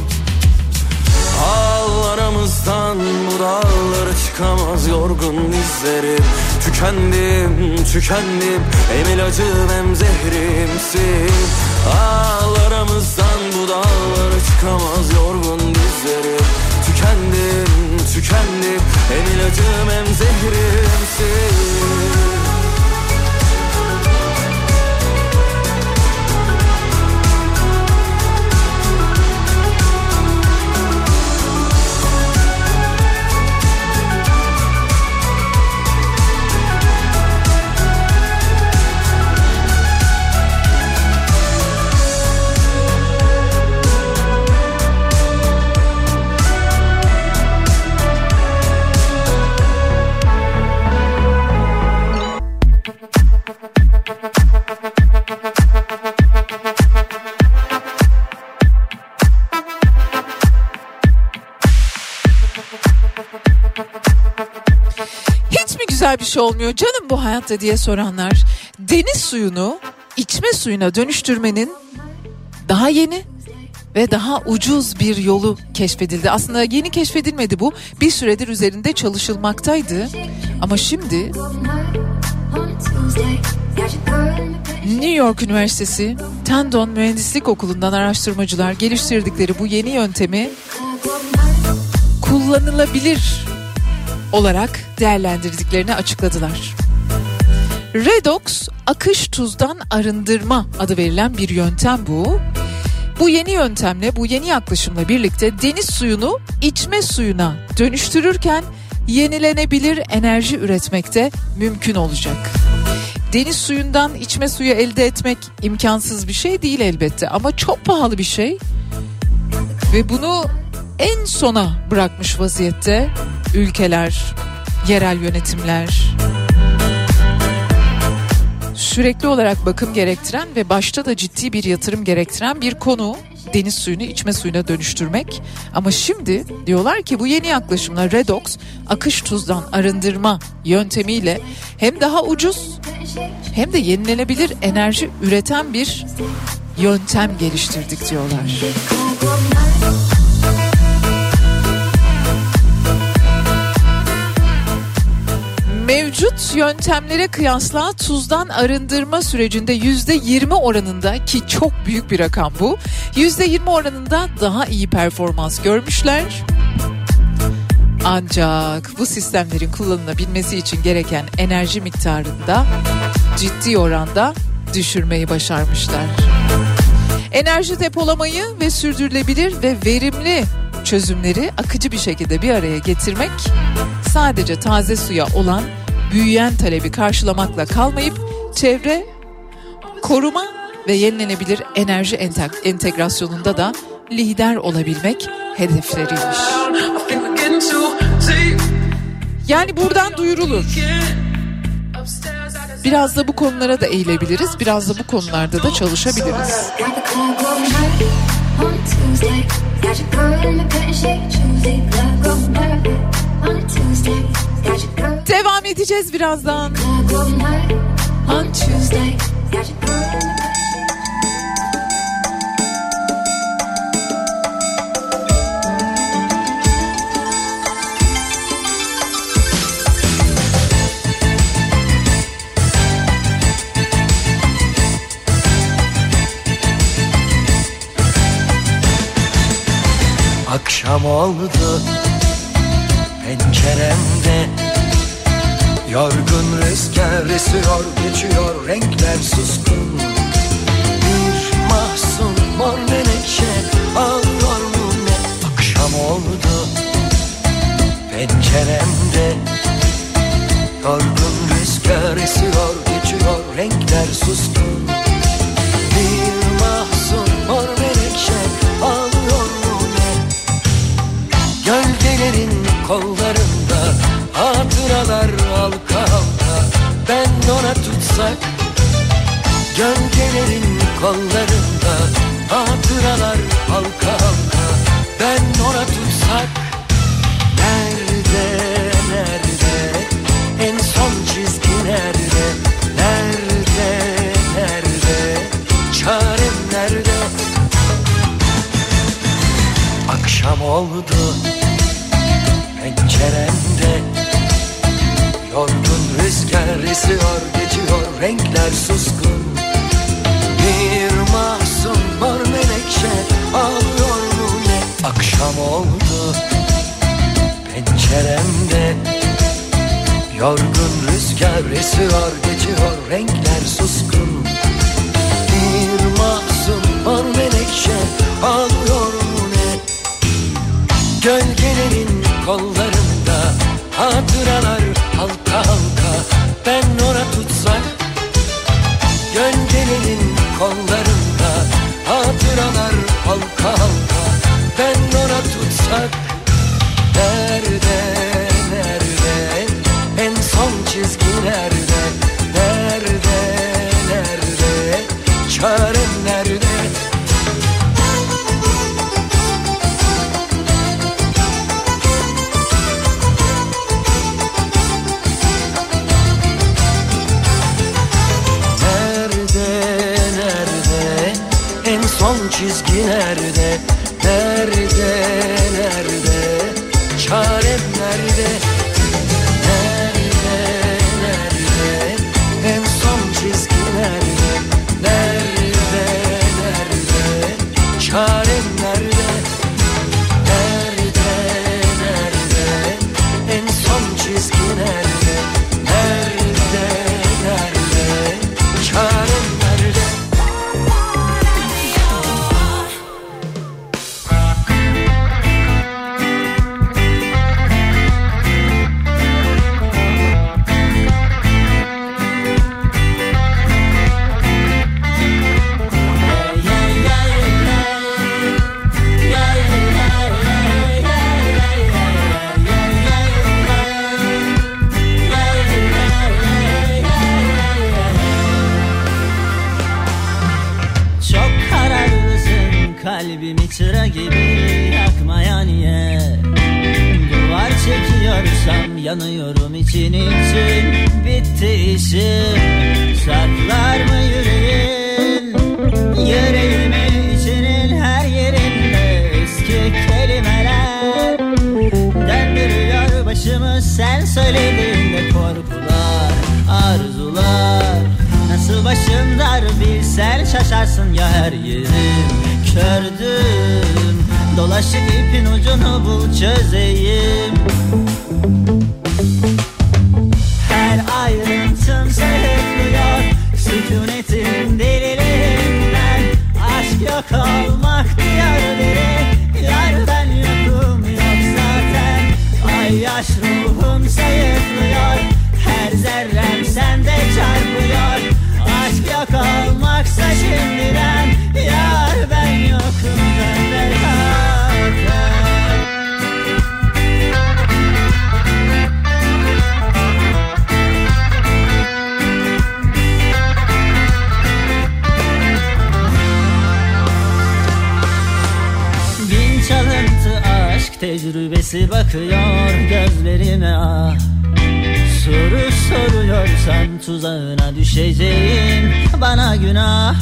aramızdan bu dağlara çıkamaz yorgun dizlerim Tükendim, tükendim Hem ilacım hem zehrimsin. Al aramızdan bu dağlara çıkamaz yorgun dizlerim Tükendim, tükendim Hem ilacım hem zehrimsin güzel bir şey olmuyor canım bu hayatta diye soranlar. Deniz suyunu içme suyuna dönüştürmenin daha yeni ve daha ucuz bir yolu keşfedildi. Aslında yeni keşfedilmedi bu. Bir süredir üzerinde çalışılmaktaydı. Ama şimdi New York Üniversitesi Tendon Mühendislik Okulu'ndan araştırmacılar geliştirdikleri bu yeni yöntemi kullanılabilir olarak değerlendirdiklerini açıkladılar. Redox akış tuzdan arındırma adı verilen bir yöntem bu. Bu yeni yöntemle, bu yeni yaklaşımla birlikte deniz suyunu içme suyuna dönüştürürken yenilenebilir enerji üretmekte mümkün olacak. Deniz suyundan içme suyu elde etmek imkansız bir şey değil elbette ama çok pahalı bir şey. Ve bunu en sona bırakmış vaziyette ülkeler, yerel yönetimler. Sürekli olarak bakım gerektiren ve başta da ciddi bir yatırım gerektiren bir konu deniz suyunu içme suyuna dönüştürmek. Ama şimdi diyorlar ki bu yeni yaklaşımla redox akış tuzdan arındırma yöntemiyle hem daha ucuz hem de yenilenebilir enerji üreten bir yöntem geliştirdik diyorlar. Mevcut yöntemlere kıyasla tuzdan arındırma sürecinde yüzde 20 oranında ki çok büyük bir rakam bu. Yüzde 20 oranında daha iyi performans görmüşler. Ancak bu sistemlerin kullanılabilmesi için gereken enerji miktarında ciddi oranda düşürmeyi başarmışlar. Enerji depolamayı ve sürdürülebilir ve verimli çözümleri akıcı bir şekilde bir araya getirmek sadece taze suya olan büyüyen talebi karşılamakla kalmayıp çevre koruma ve yenilenebilir enerji ente- entegrasyonunda da lider olabilmek hedefleriymiş. Yani buradan duyurulur. Biraz da bu konulara da eğilebiliriz. Biraz da bu konularda da çalışabiliriz. Got the club going hard on a Tuesday. Got your girl in the bed, shake Tuesday. Club going hard on a Tuesday. Got your girl, Devam edeceğiz birazdan. club going on Tuesday. Got in the bed. Akşam oldu penceremde. Yorgun rüzgar esiyor geçiyor renkler suskun kalbimi çıra gibi yakmaya niye Duvar çekiyorsam yanıyorum için için. Bitti işim saklar mı yüreğin? Yüreğimi içinin her yerinde eski kelimeler. Döndürüyor başımı sen söylediğinde korkular arzular. Nasıl başım dar bilsen şaşarsın ya her yerim Kördüm dolaşıp ipin ucunu bul çözeyim. Her ayrıntım sayıklıyor Sükunetin deliliğinden Aşk yok olmak diyor biri. Yar ben yokum yok zaten. Ay yaş ruhum sayıklıyor Her zerrem sende çarpıyor. Aşk yok olmaksa şimdiden tecrübesi bakıyor gözlerime ah Soru soruyorsan tuzağına düşeceğim. Bana günah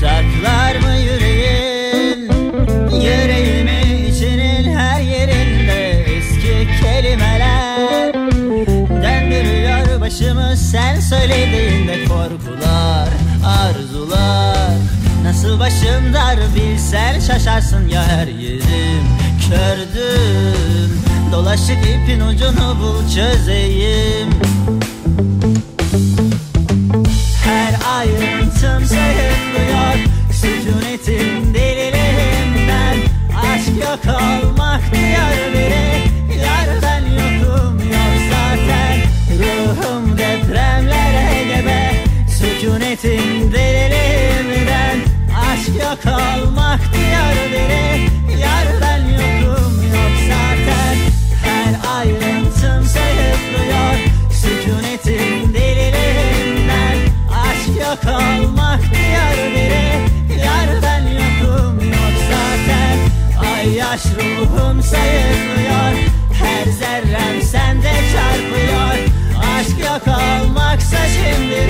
Saklar mı yüreğin? Yüreğimi içinin her yerinde eski kelimeler Döndürüyor başımı. Sen söylediğinde korkular arzular. Nasıl başım dar bilsen şaşarsın ya her yerim Kördüm dolaşıp ipin ucunu bul çözeyim. Her ayrıntım sayıklıyor yaş ruhum sayılmıyor Her zerrem sende çarpıyor. Aşk yok olmaksa şimdi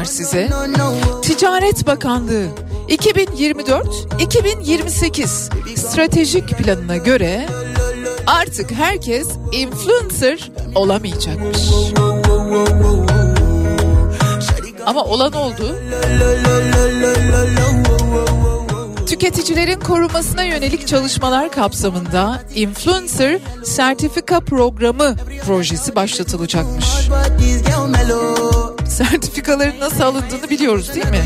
var size. Ticaret Bakanlığı 2024-2028 stratejik planına göre artık herkes influencer olamayacakmış. Ama olan oldu. Tüketicilerin korunmasına yönelik çalışmalar kapsamında Influencer Sertifika Programı projesi başlatılacakmış. Sertifikaların nasıl alındığını biliyoruz değil mi?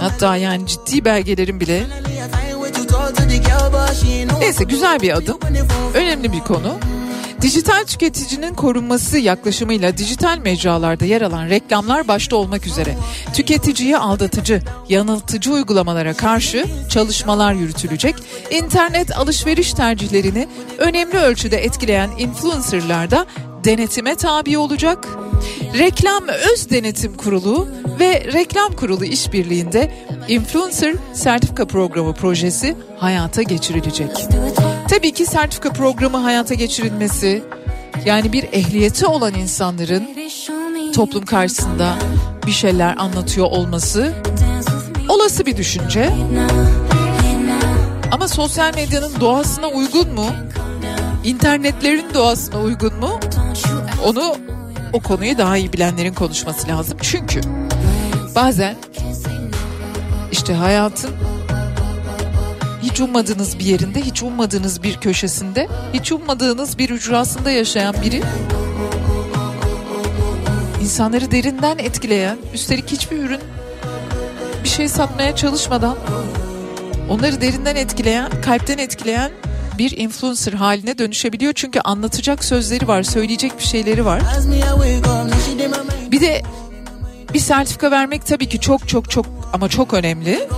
Hatta yani ciddi belgelerin bile. Neyse güzel bir adım. Önemli bir konu. Dijital tüketicinin korunması yaklaşımıyla dijital mecralarda yer alan reklamlar başta olmak üzere tüketiciyi aldatıcı, yanıltıcı uygulamalara karşı çalışmalar yürütülecek. İnternet alışveriş tercihlerini önemli ölçüde etkileyen influencerlar da denetime tabi olacak. Reklam Öz Denetim Kurulu ve Reklam Kurulu işbirliğinde Influencer Sertifika Programı projesi hayata geçirilecek. Tabii ki sertifika programı hayata geçirilmesi yani bir ehliyeti olan insanların toplum karşısında bir şeyler anlatıyor olması olası bir düşünce. Ama sosyal medyanın doğasına uygun mu? İnternetlerin doğasına uygun mu? Onu o konuyu daha iyi bilenlerin konuşması lazım. Çünkü bazen işte hayatın hiç ummadığınız bir yerinde, hiç ummadığınız bir köşesinde, hiç ummadığınız bir ücrasında yaşayan biri insanları derinden etkileyen, üstelik hiçbir ürün bir şey satmaya çalışmadan onları derinden etkileyen, kalpten etkileyen bir influencer haline dönüşebiliyor. Çünkü anlatacak sözleri var, söyleyecek bir şeyleri var. Bir de bir sertifika vermek tabii ki çok çok çok ama çok önemli.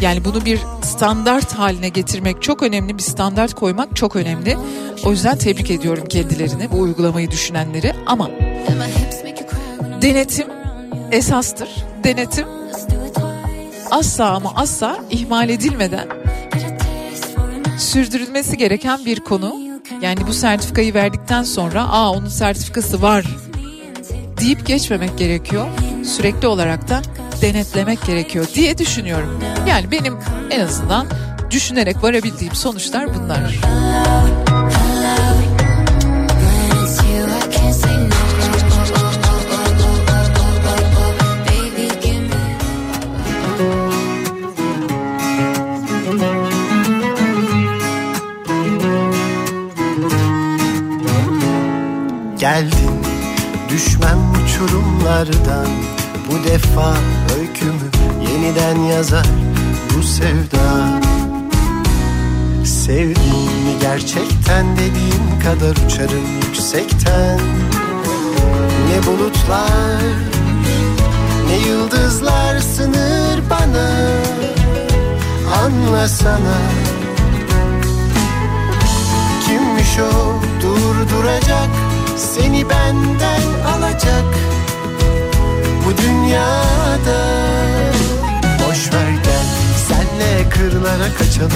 Yani bunu bir standart haline getirmek çok önemli, bir standart koymak çok önemli. O yüzden tebrik ediyorum kendilerini, bu uygulamayı düşünenleri. Ama denetim esastır. Denetim asla ama asla ihmal edilmeden sürdürülmesi gereken bir konu. Yani bu sertifikayı verdikten sonra aa onun sertifikası var deyip geçmemek gerekiyor. Sürekli olarak da denetlemek gerekiyor diye düşünüyorum. Yani benim en azından düşünerek varabildiğim sonuçlar bunlar. Geldim düşmem uçurumlardan. Bu defa öykümü yeniden yazar bu sevda. Sevdim mi gerçekten dediğim kadar uçarım yüksekten? Ne bulutlar ne yıldızlar sınır bana. Anlasana Kimmiş o durduracak seni benden alacak bu dünyada. Boş ver gel senle kırlara kaçalım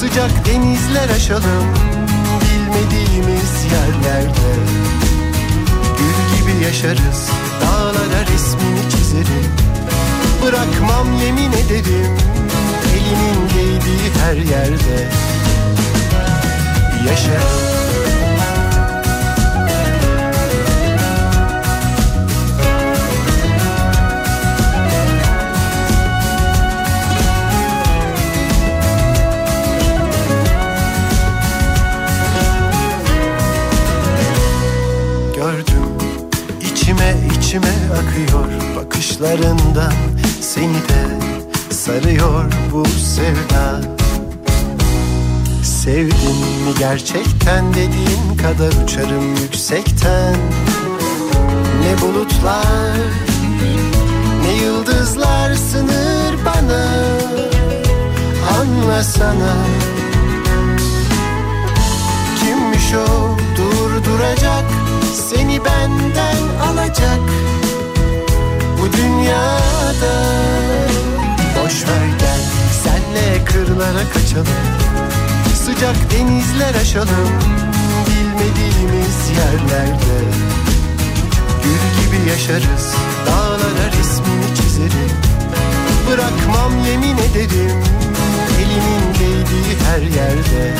Sıcak denizler aşalım Bilmediğimiz yerlerde. Gül gibi yaşarız Dağlara resmini çizerim Bırakmam yemin ederim Elinin değdiği her yerde. Yaşarım bakışlarından seni de sarıyor bu sevda. Sevdin mi gerçekten dediğin kadar uçarım yüksekten. Ne bulutlar ne yıldızlar sınır bana. Anlasana Kimmiş o durduracak seni benden alacak dünyada. Boş ver gel senle kırlara kaçalım. Sıcak denizler aşalım. Bilmediğimiz yerlerde. Yaşarız Dağlara resmini çizerim Bırakmam yemin ederim Elimin değdiği her yerde.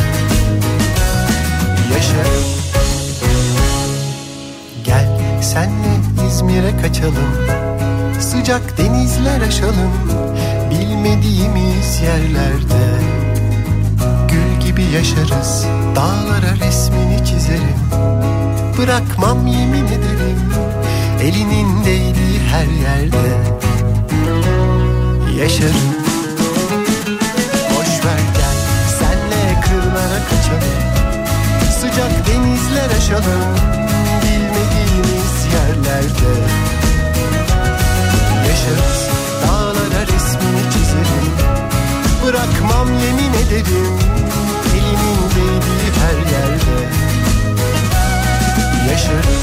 Yaşarım Gel senle İzmir'e kaçalım Sıcak denizler aşalım Bilmediğimiz yerlerde. Gül gibi yaşarız Dağlara resmini çizerim. Bırakmam yemin ederim Elinin değdiği her yerde. Yaşarım. Boş ver gel senle kırlara kaçalım. Sıcak denizler aşalım Bilmediğimiz yerlerde Yaşarız dağlara resmini çizerim. Bırakmam yemin ederim. Elimin değdiği her yerde. Yaşarım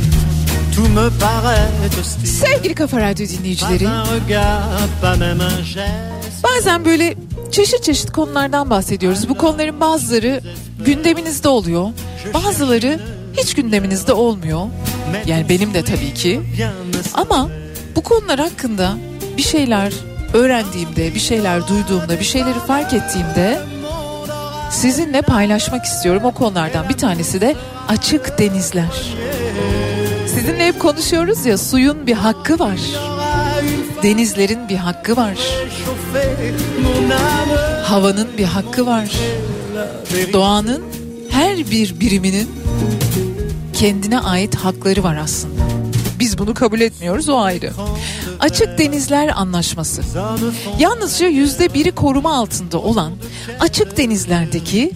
Sevgili Kafa Radyo dinleyicileri, bazen böyle çeşit çeşit konulardan bahsediyoruz. Bu konuların bazıları gündeminizde oluyor, bazıları hiç gündeminizde olmuyor. Yani benim de tabii ki. Ama bu konular hakkında bir şeyler öğrendiğimde, bir şeyler duyduğumda, bir şeyleri fark ettiğimde sizinle paylaşmak istiyorum. O konulardan bir tanesi de açık denizler. Sizinle hep konuşuyoruz ya suyun bir hakkı var. Denizlerin bir hakkı var. Havanın bir hakkı var. Doğanın her bir biriminin kendine ait hakları var aslında. Biz bunu kabul etmiyoruz o ayrı. Açık Denizler Anlaşması. Yalnızca yüzde biri koruma altında olan açık denizlerdeki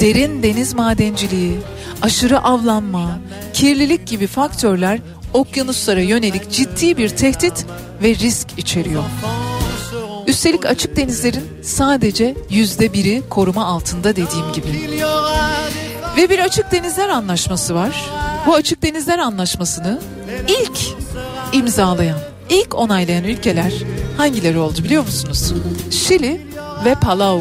derin deniz madenciliği, aşırı avlanma, kirlilik gibi faktörler okyanuslara yönelik ciddi bir tehdit ve risk içeriyor. Üstelik açık denizlerin sadece yüzde biri koruma altında dediğim gibi. Ve bir açık denizler anlaşması var. Bu açık denizler anlaşmasını ilk imzalayan, ilk onaylayan ülkeler hangileri oldu biliyor musunuz? Şili ve Palau.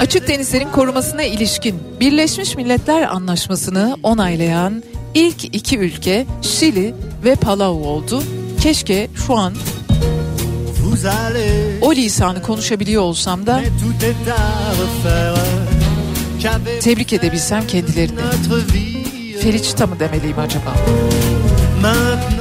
Açık denizlerin korumasına ilişkin Birleşmiş Milletler Anlaşması'nı onaylayan ilk iki ülke Şili ve Palau oldu. Keşke şu an o lisanı konuşabiliyor olsam da tebrik edebilsem kendilerini. Feliçta mı demeliyim acaba?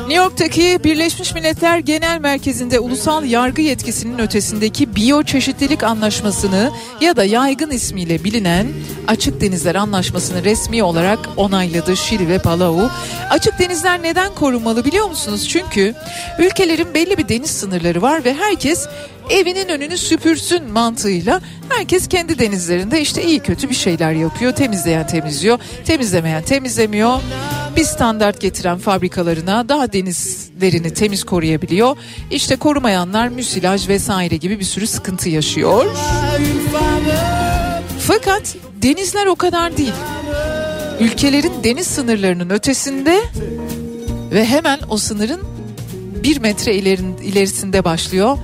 New York'taki Birleşmiş Milletler Genel Merkezi'nde ulusal yargı yetkisinin ötesindeki biyoçeşitlilik anlaşmasını ya da yaygın ismiyle bilinen Açık Denizler Anlaşması'nı resmi olarak onayladı Şili ve Palau. Açık denizler neden korunmalı biliyor musunuz? Çünkü ülkelerin belli bir deniz sınırları var ve herkes evinin önünü süpürsün mantığıyla herkes kendi denizlerinde işte iyi kötü bir şeyler yapıyor. Temizleyen temizliyor, temizlemeyen temizlemiyor. Bir standart getiren fabrikalarına daha denizlerini temiz koruyabiliyor. İşte korumayanlar müsilaj vesaire gibi bir sürü sıkıntı yaşıyor. Fakat denizler o kadar değil. Ülkelerin deniz sınırlarının ötesinde ve hemen o sınırın bir metre ilerisinde başlıyor.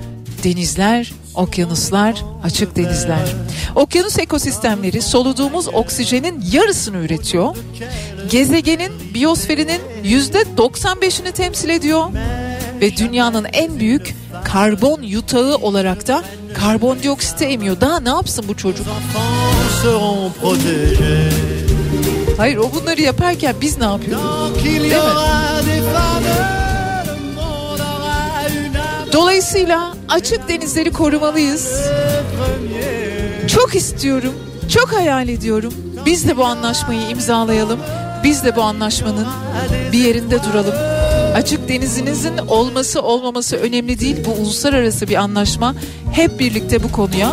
Denizler, okyanuslar, açık denizler. Okyanus ekosistemleri soluduğumuz oksijenin yarısını üretiyor. Gezegenin, biyosferinin yüzde 95'ini temsil ediyor. Ve dünyanın en büyük karbon yutağı olarak da karbondioksit emiyor. Daha ne yapsın bu çocuk? Hayır o bunları yaparken biz ne yapıyoruz? Değil mi? Dolayısıyla açık denizleri korumalıyız. Çok istiyorum, çok hayal ediyorum. Biz de bu anlaşmayı imzalayalım. Biz de bu anlaşmanın bir yerinde duralım. Açık denizinizin olması olmaması önemli değil. Bu uluslararası bir anlaşma. Hep birlikte bu konuya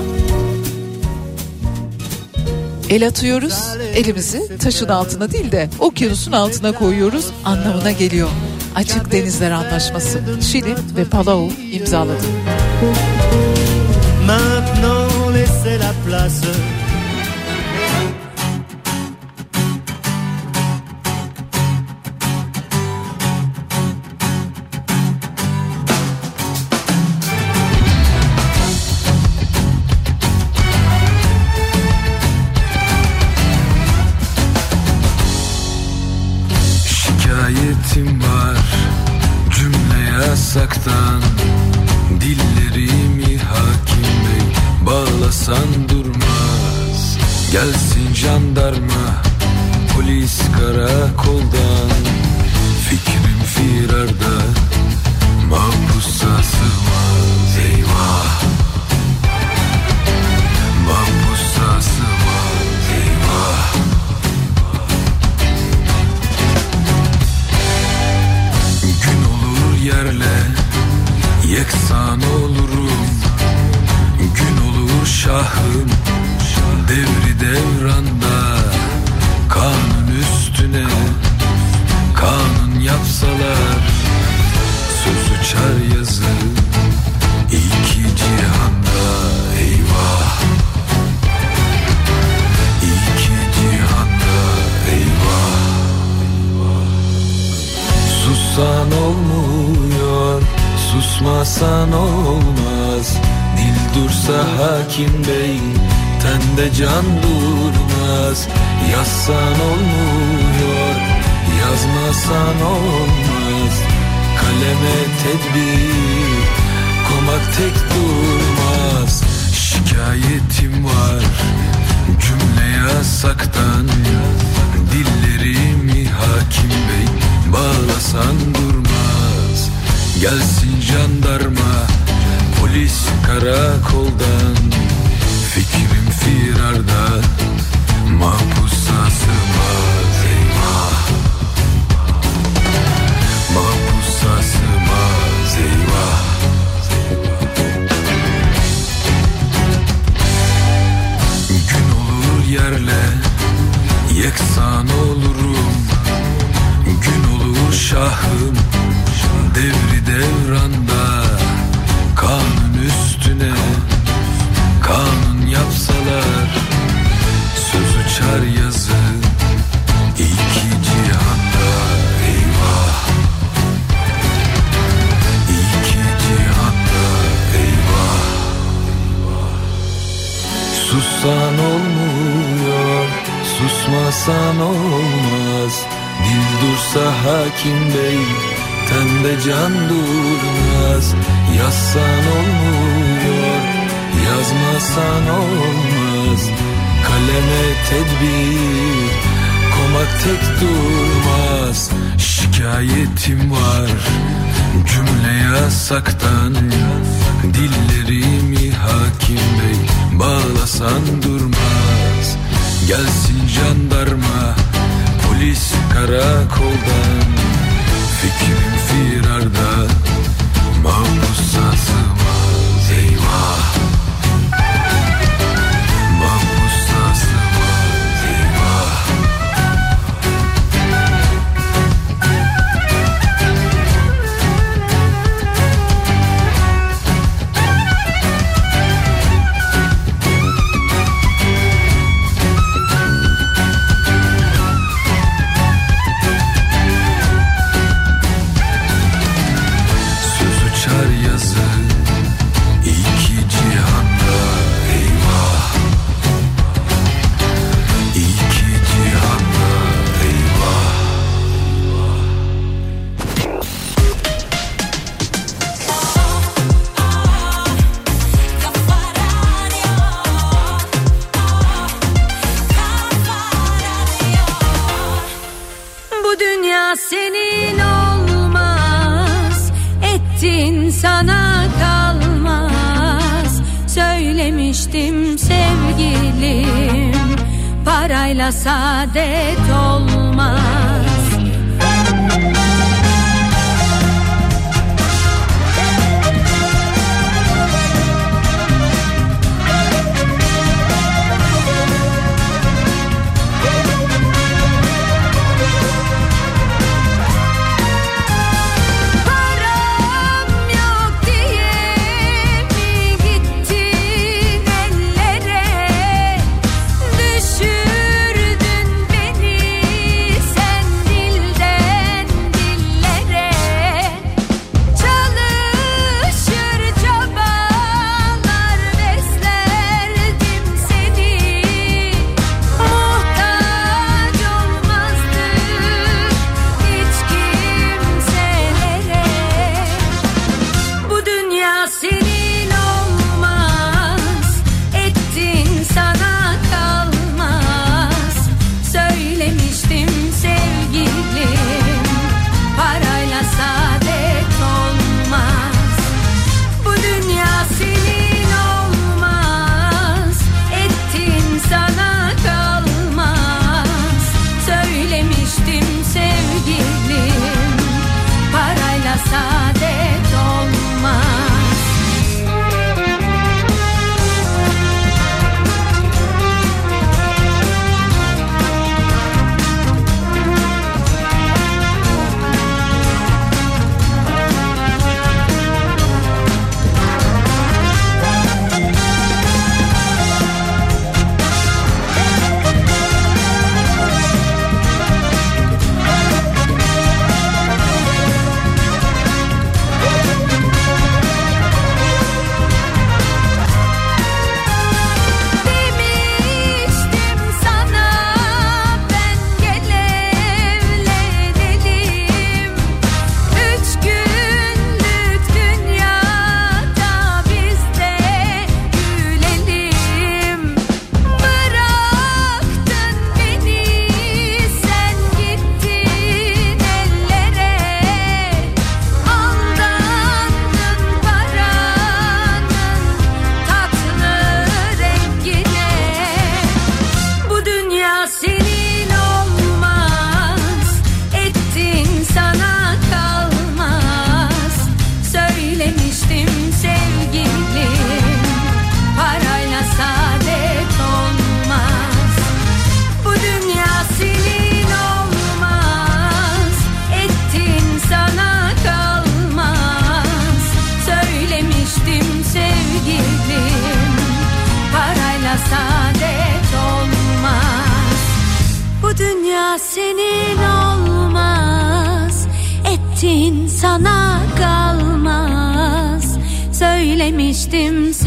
el atıyoruz. Elimizi taşın altına değil de okyanusun altına koyuyoruz anlamına geliyor. Açık Denizler Anlaşması Şili ve Palau imzaladı. Maintenant laissez la place yasaktan Dillerimi hakim bey bağlasan durmaz. Gelsin jandarma polis karakoldan Gelsin jandarma polis karakoldan tek durmaz Şikayetim var. Cümle yasaktan Dillerimi hakim bey Bağlasan durmaz. Gelsin jandarma Polis karakoldan. Fikrim firarda Mahpussa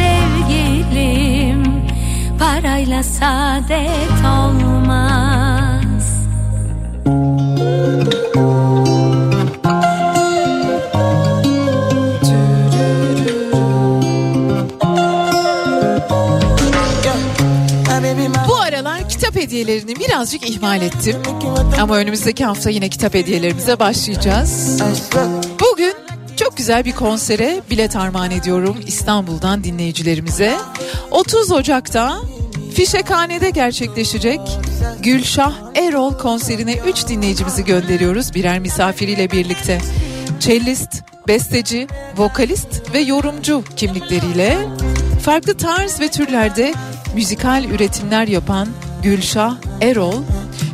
sevgilim Parayla saadet olmaz Bu aralar kitap hediyelerini birazcık ihmal ettim. Ama önümüzdeki hafta yine kitap hediyelerimize başlayacağız. Güzel bir konsere bilet armağan ediyorum İstanbul'dan dinleyicilerimize. 30 Ocak'ta Fişekhane'de gerçekleşecek Gülşah Erol konserine 3 dinleyicimizi gönderiyoruz birer misafiriyle birlikte. Cellist, besteci, vokalist ve yorumcu kimlikleriyle farklı tarz ve türlerde müzikal üretimler yapan Gülşah Erol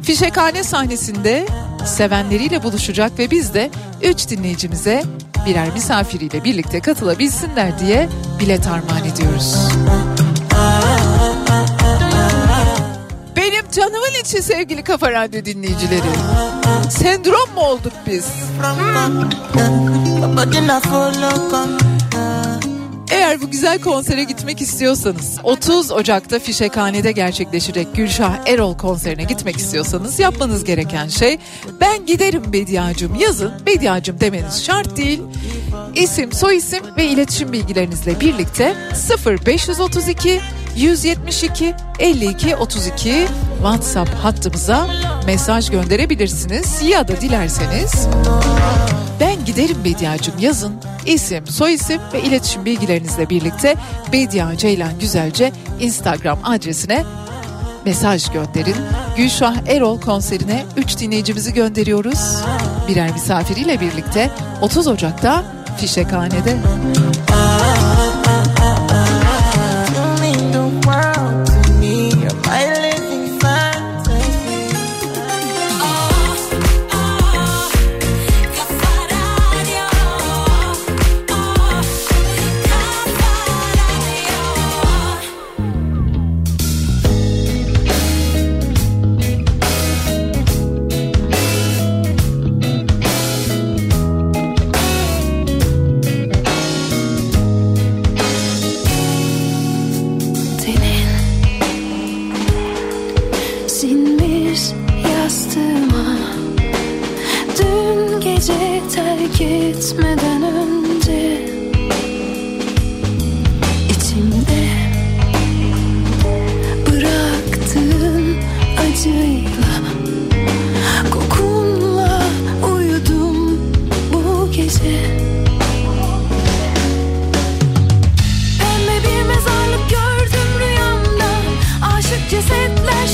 Fişekhane sahnesinde sevenleriyle buluşacak ve biz de 3 dinleyicimize birer misafiriyle birlikte katılabilsinler diye bilet armağan ediyoruz. Benim canımın içi sevgili Kafa Radyo dinleyicileri. Sendrom mu olduk biz? Eğer bu güzel konsere gitmek istiyorsanız 30 Ocak'ta Fişekhane'de gerçekleşecek Gülşah Erol konserine gitmek istiyorsanız yapmanız gereken şey ben giderim Bediacım yazın. Bediacım demeniz şart değil. İsim, soyisim ve iletişim bilgilerinizle birlikte 0532 172 52 32 WhatsApp hattımıza mesaj gönderebilirsiniz. Ya da dilerseniz ben giderim Bediacım yazın isim, soyisim ve iletişim bilgilerinizle birlikte Bedia Ceylan Güzelce Instagram adresine mesaj gönderin. Gülşah Erol konserine 3 dinleyicimizi gönderiyoruz. Birer misafiriyle birlikte 30 Ocak'ta Fişekhane'de. Senin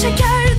şeker.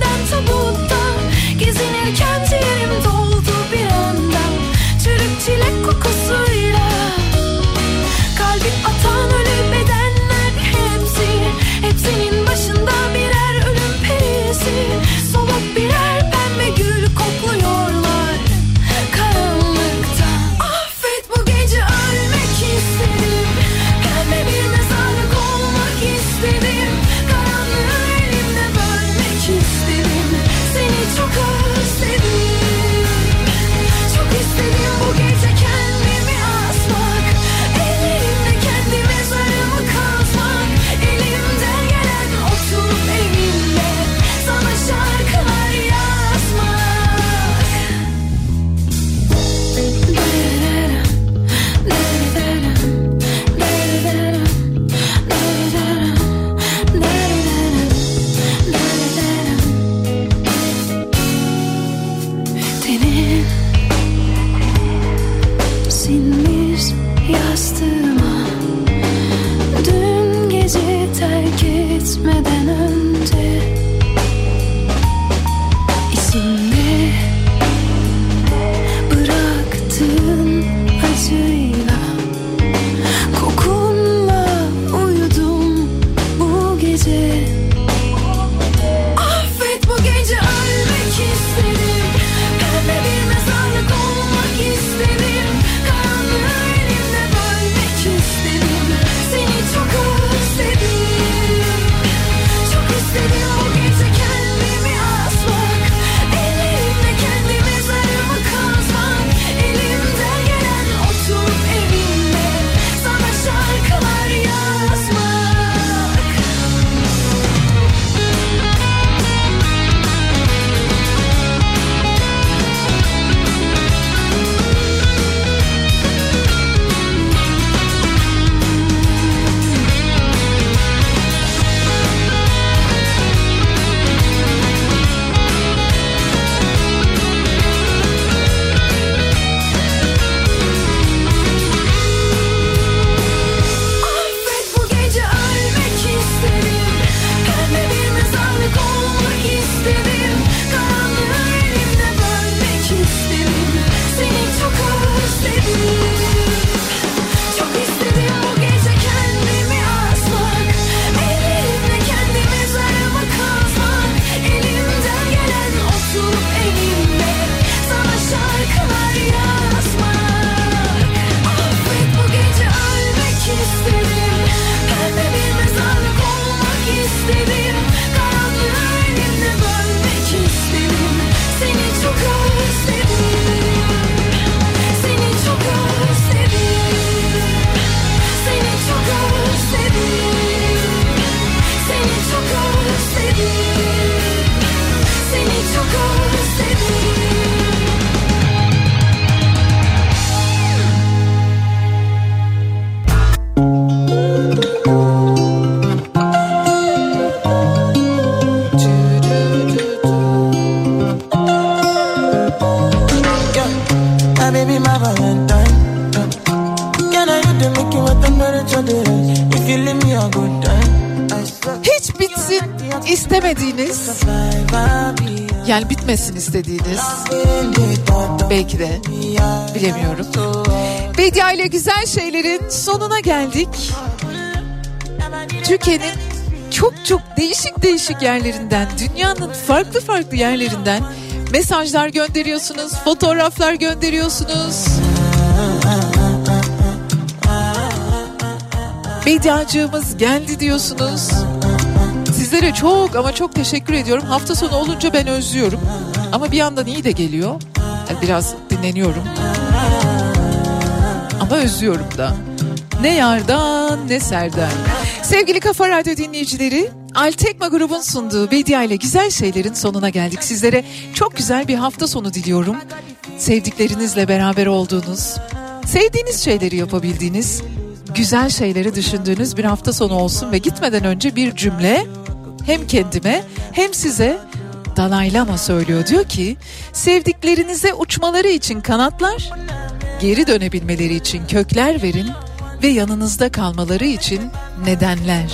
Bitmesin istediğiniz belki de bilemiyorum. Bedia ile güzel şeylerin sonuna geldik. Türkiye'nin çok çok değişik değişik yerlerinden, dünyanın farklı farklı yerlerinden mesajlar gönderiyorsunuz, fotoğraflar gönderiyorsunuz. Bediacığımız geldi diyorsunuz. Sizlere çok ama çok teşekkür ediyorum. Hafta sonu olunca ben özlüyorum. Ama bir yandan iyi de geliyor. Biraz dinleniyorum. Ama özlüyorum da. Ne yardan ne serden. Sevgili Kafa Radyo dinleyicileri, Altekma grubun sunduğu Bedia ile güzel şeylerin sonuna geldik. Sizlere çok güzel bir hafta sonu diliyorum. Sevdiklerinizle beraber olduğunuz, sevdiğiniz şeyleri yapabildiğiniz, güzel şeyleri düşündüğünüz bir hafta sonu olsun ve gitmeden önce bir cümle hem kendime hem size Dalai Lama söylüyor. Diyor ki sevdiklerinize uçmaları için kanatlar, geri dönebilmeleri için kökler verin ve yanınızda kalmaları için nedenler.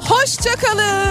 Hoşçakalın.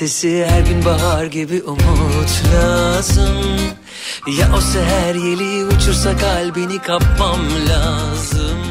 Yüzüncü martesi her gün bahar gibi umut lazım. Ya o seher yeli uçursa kalbini kapmam lazım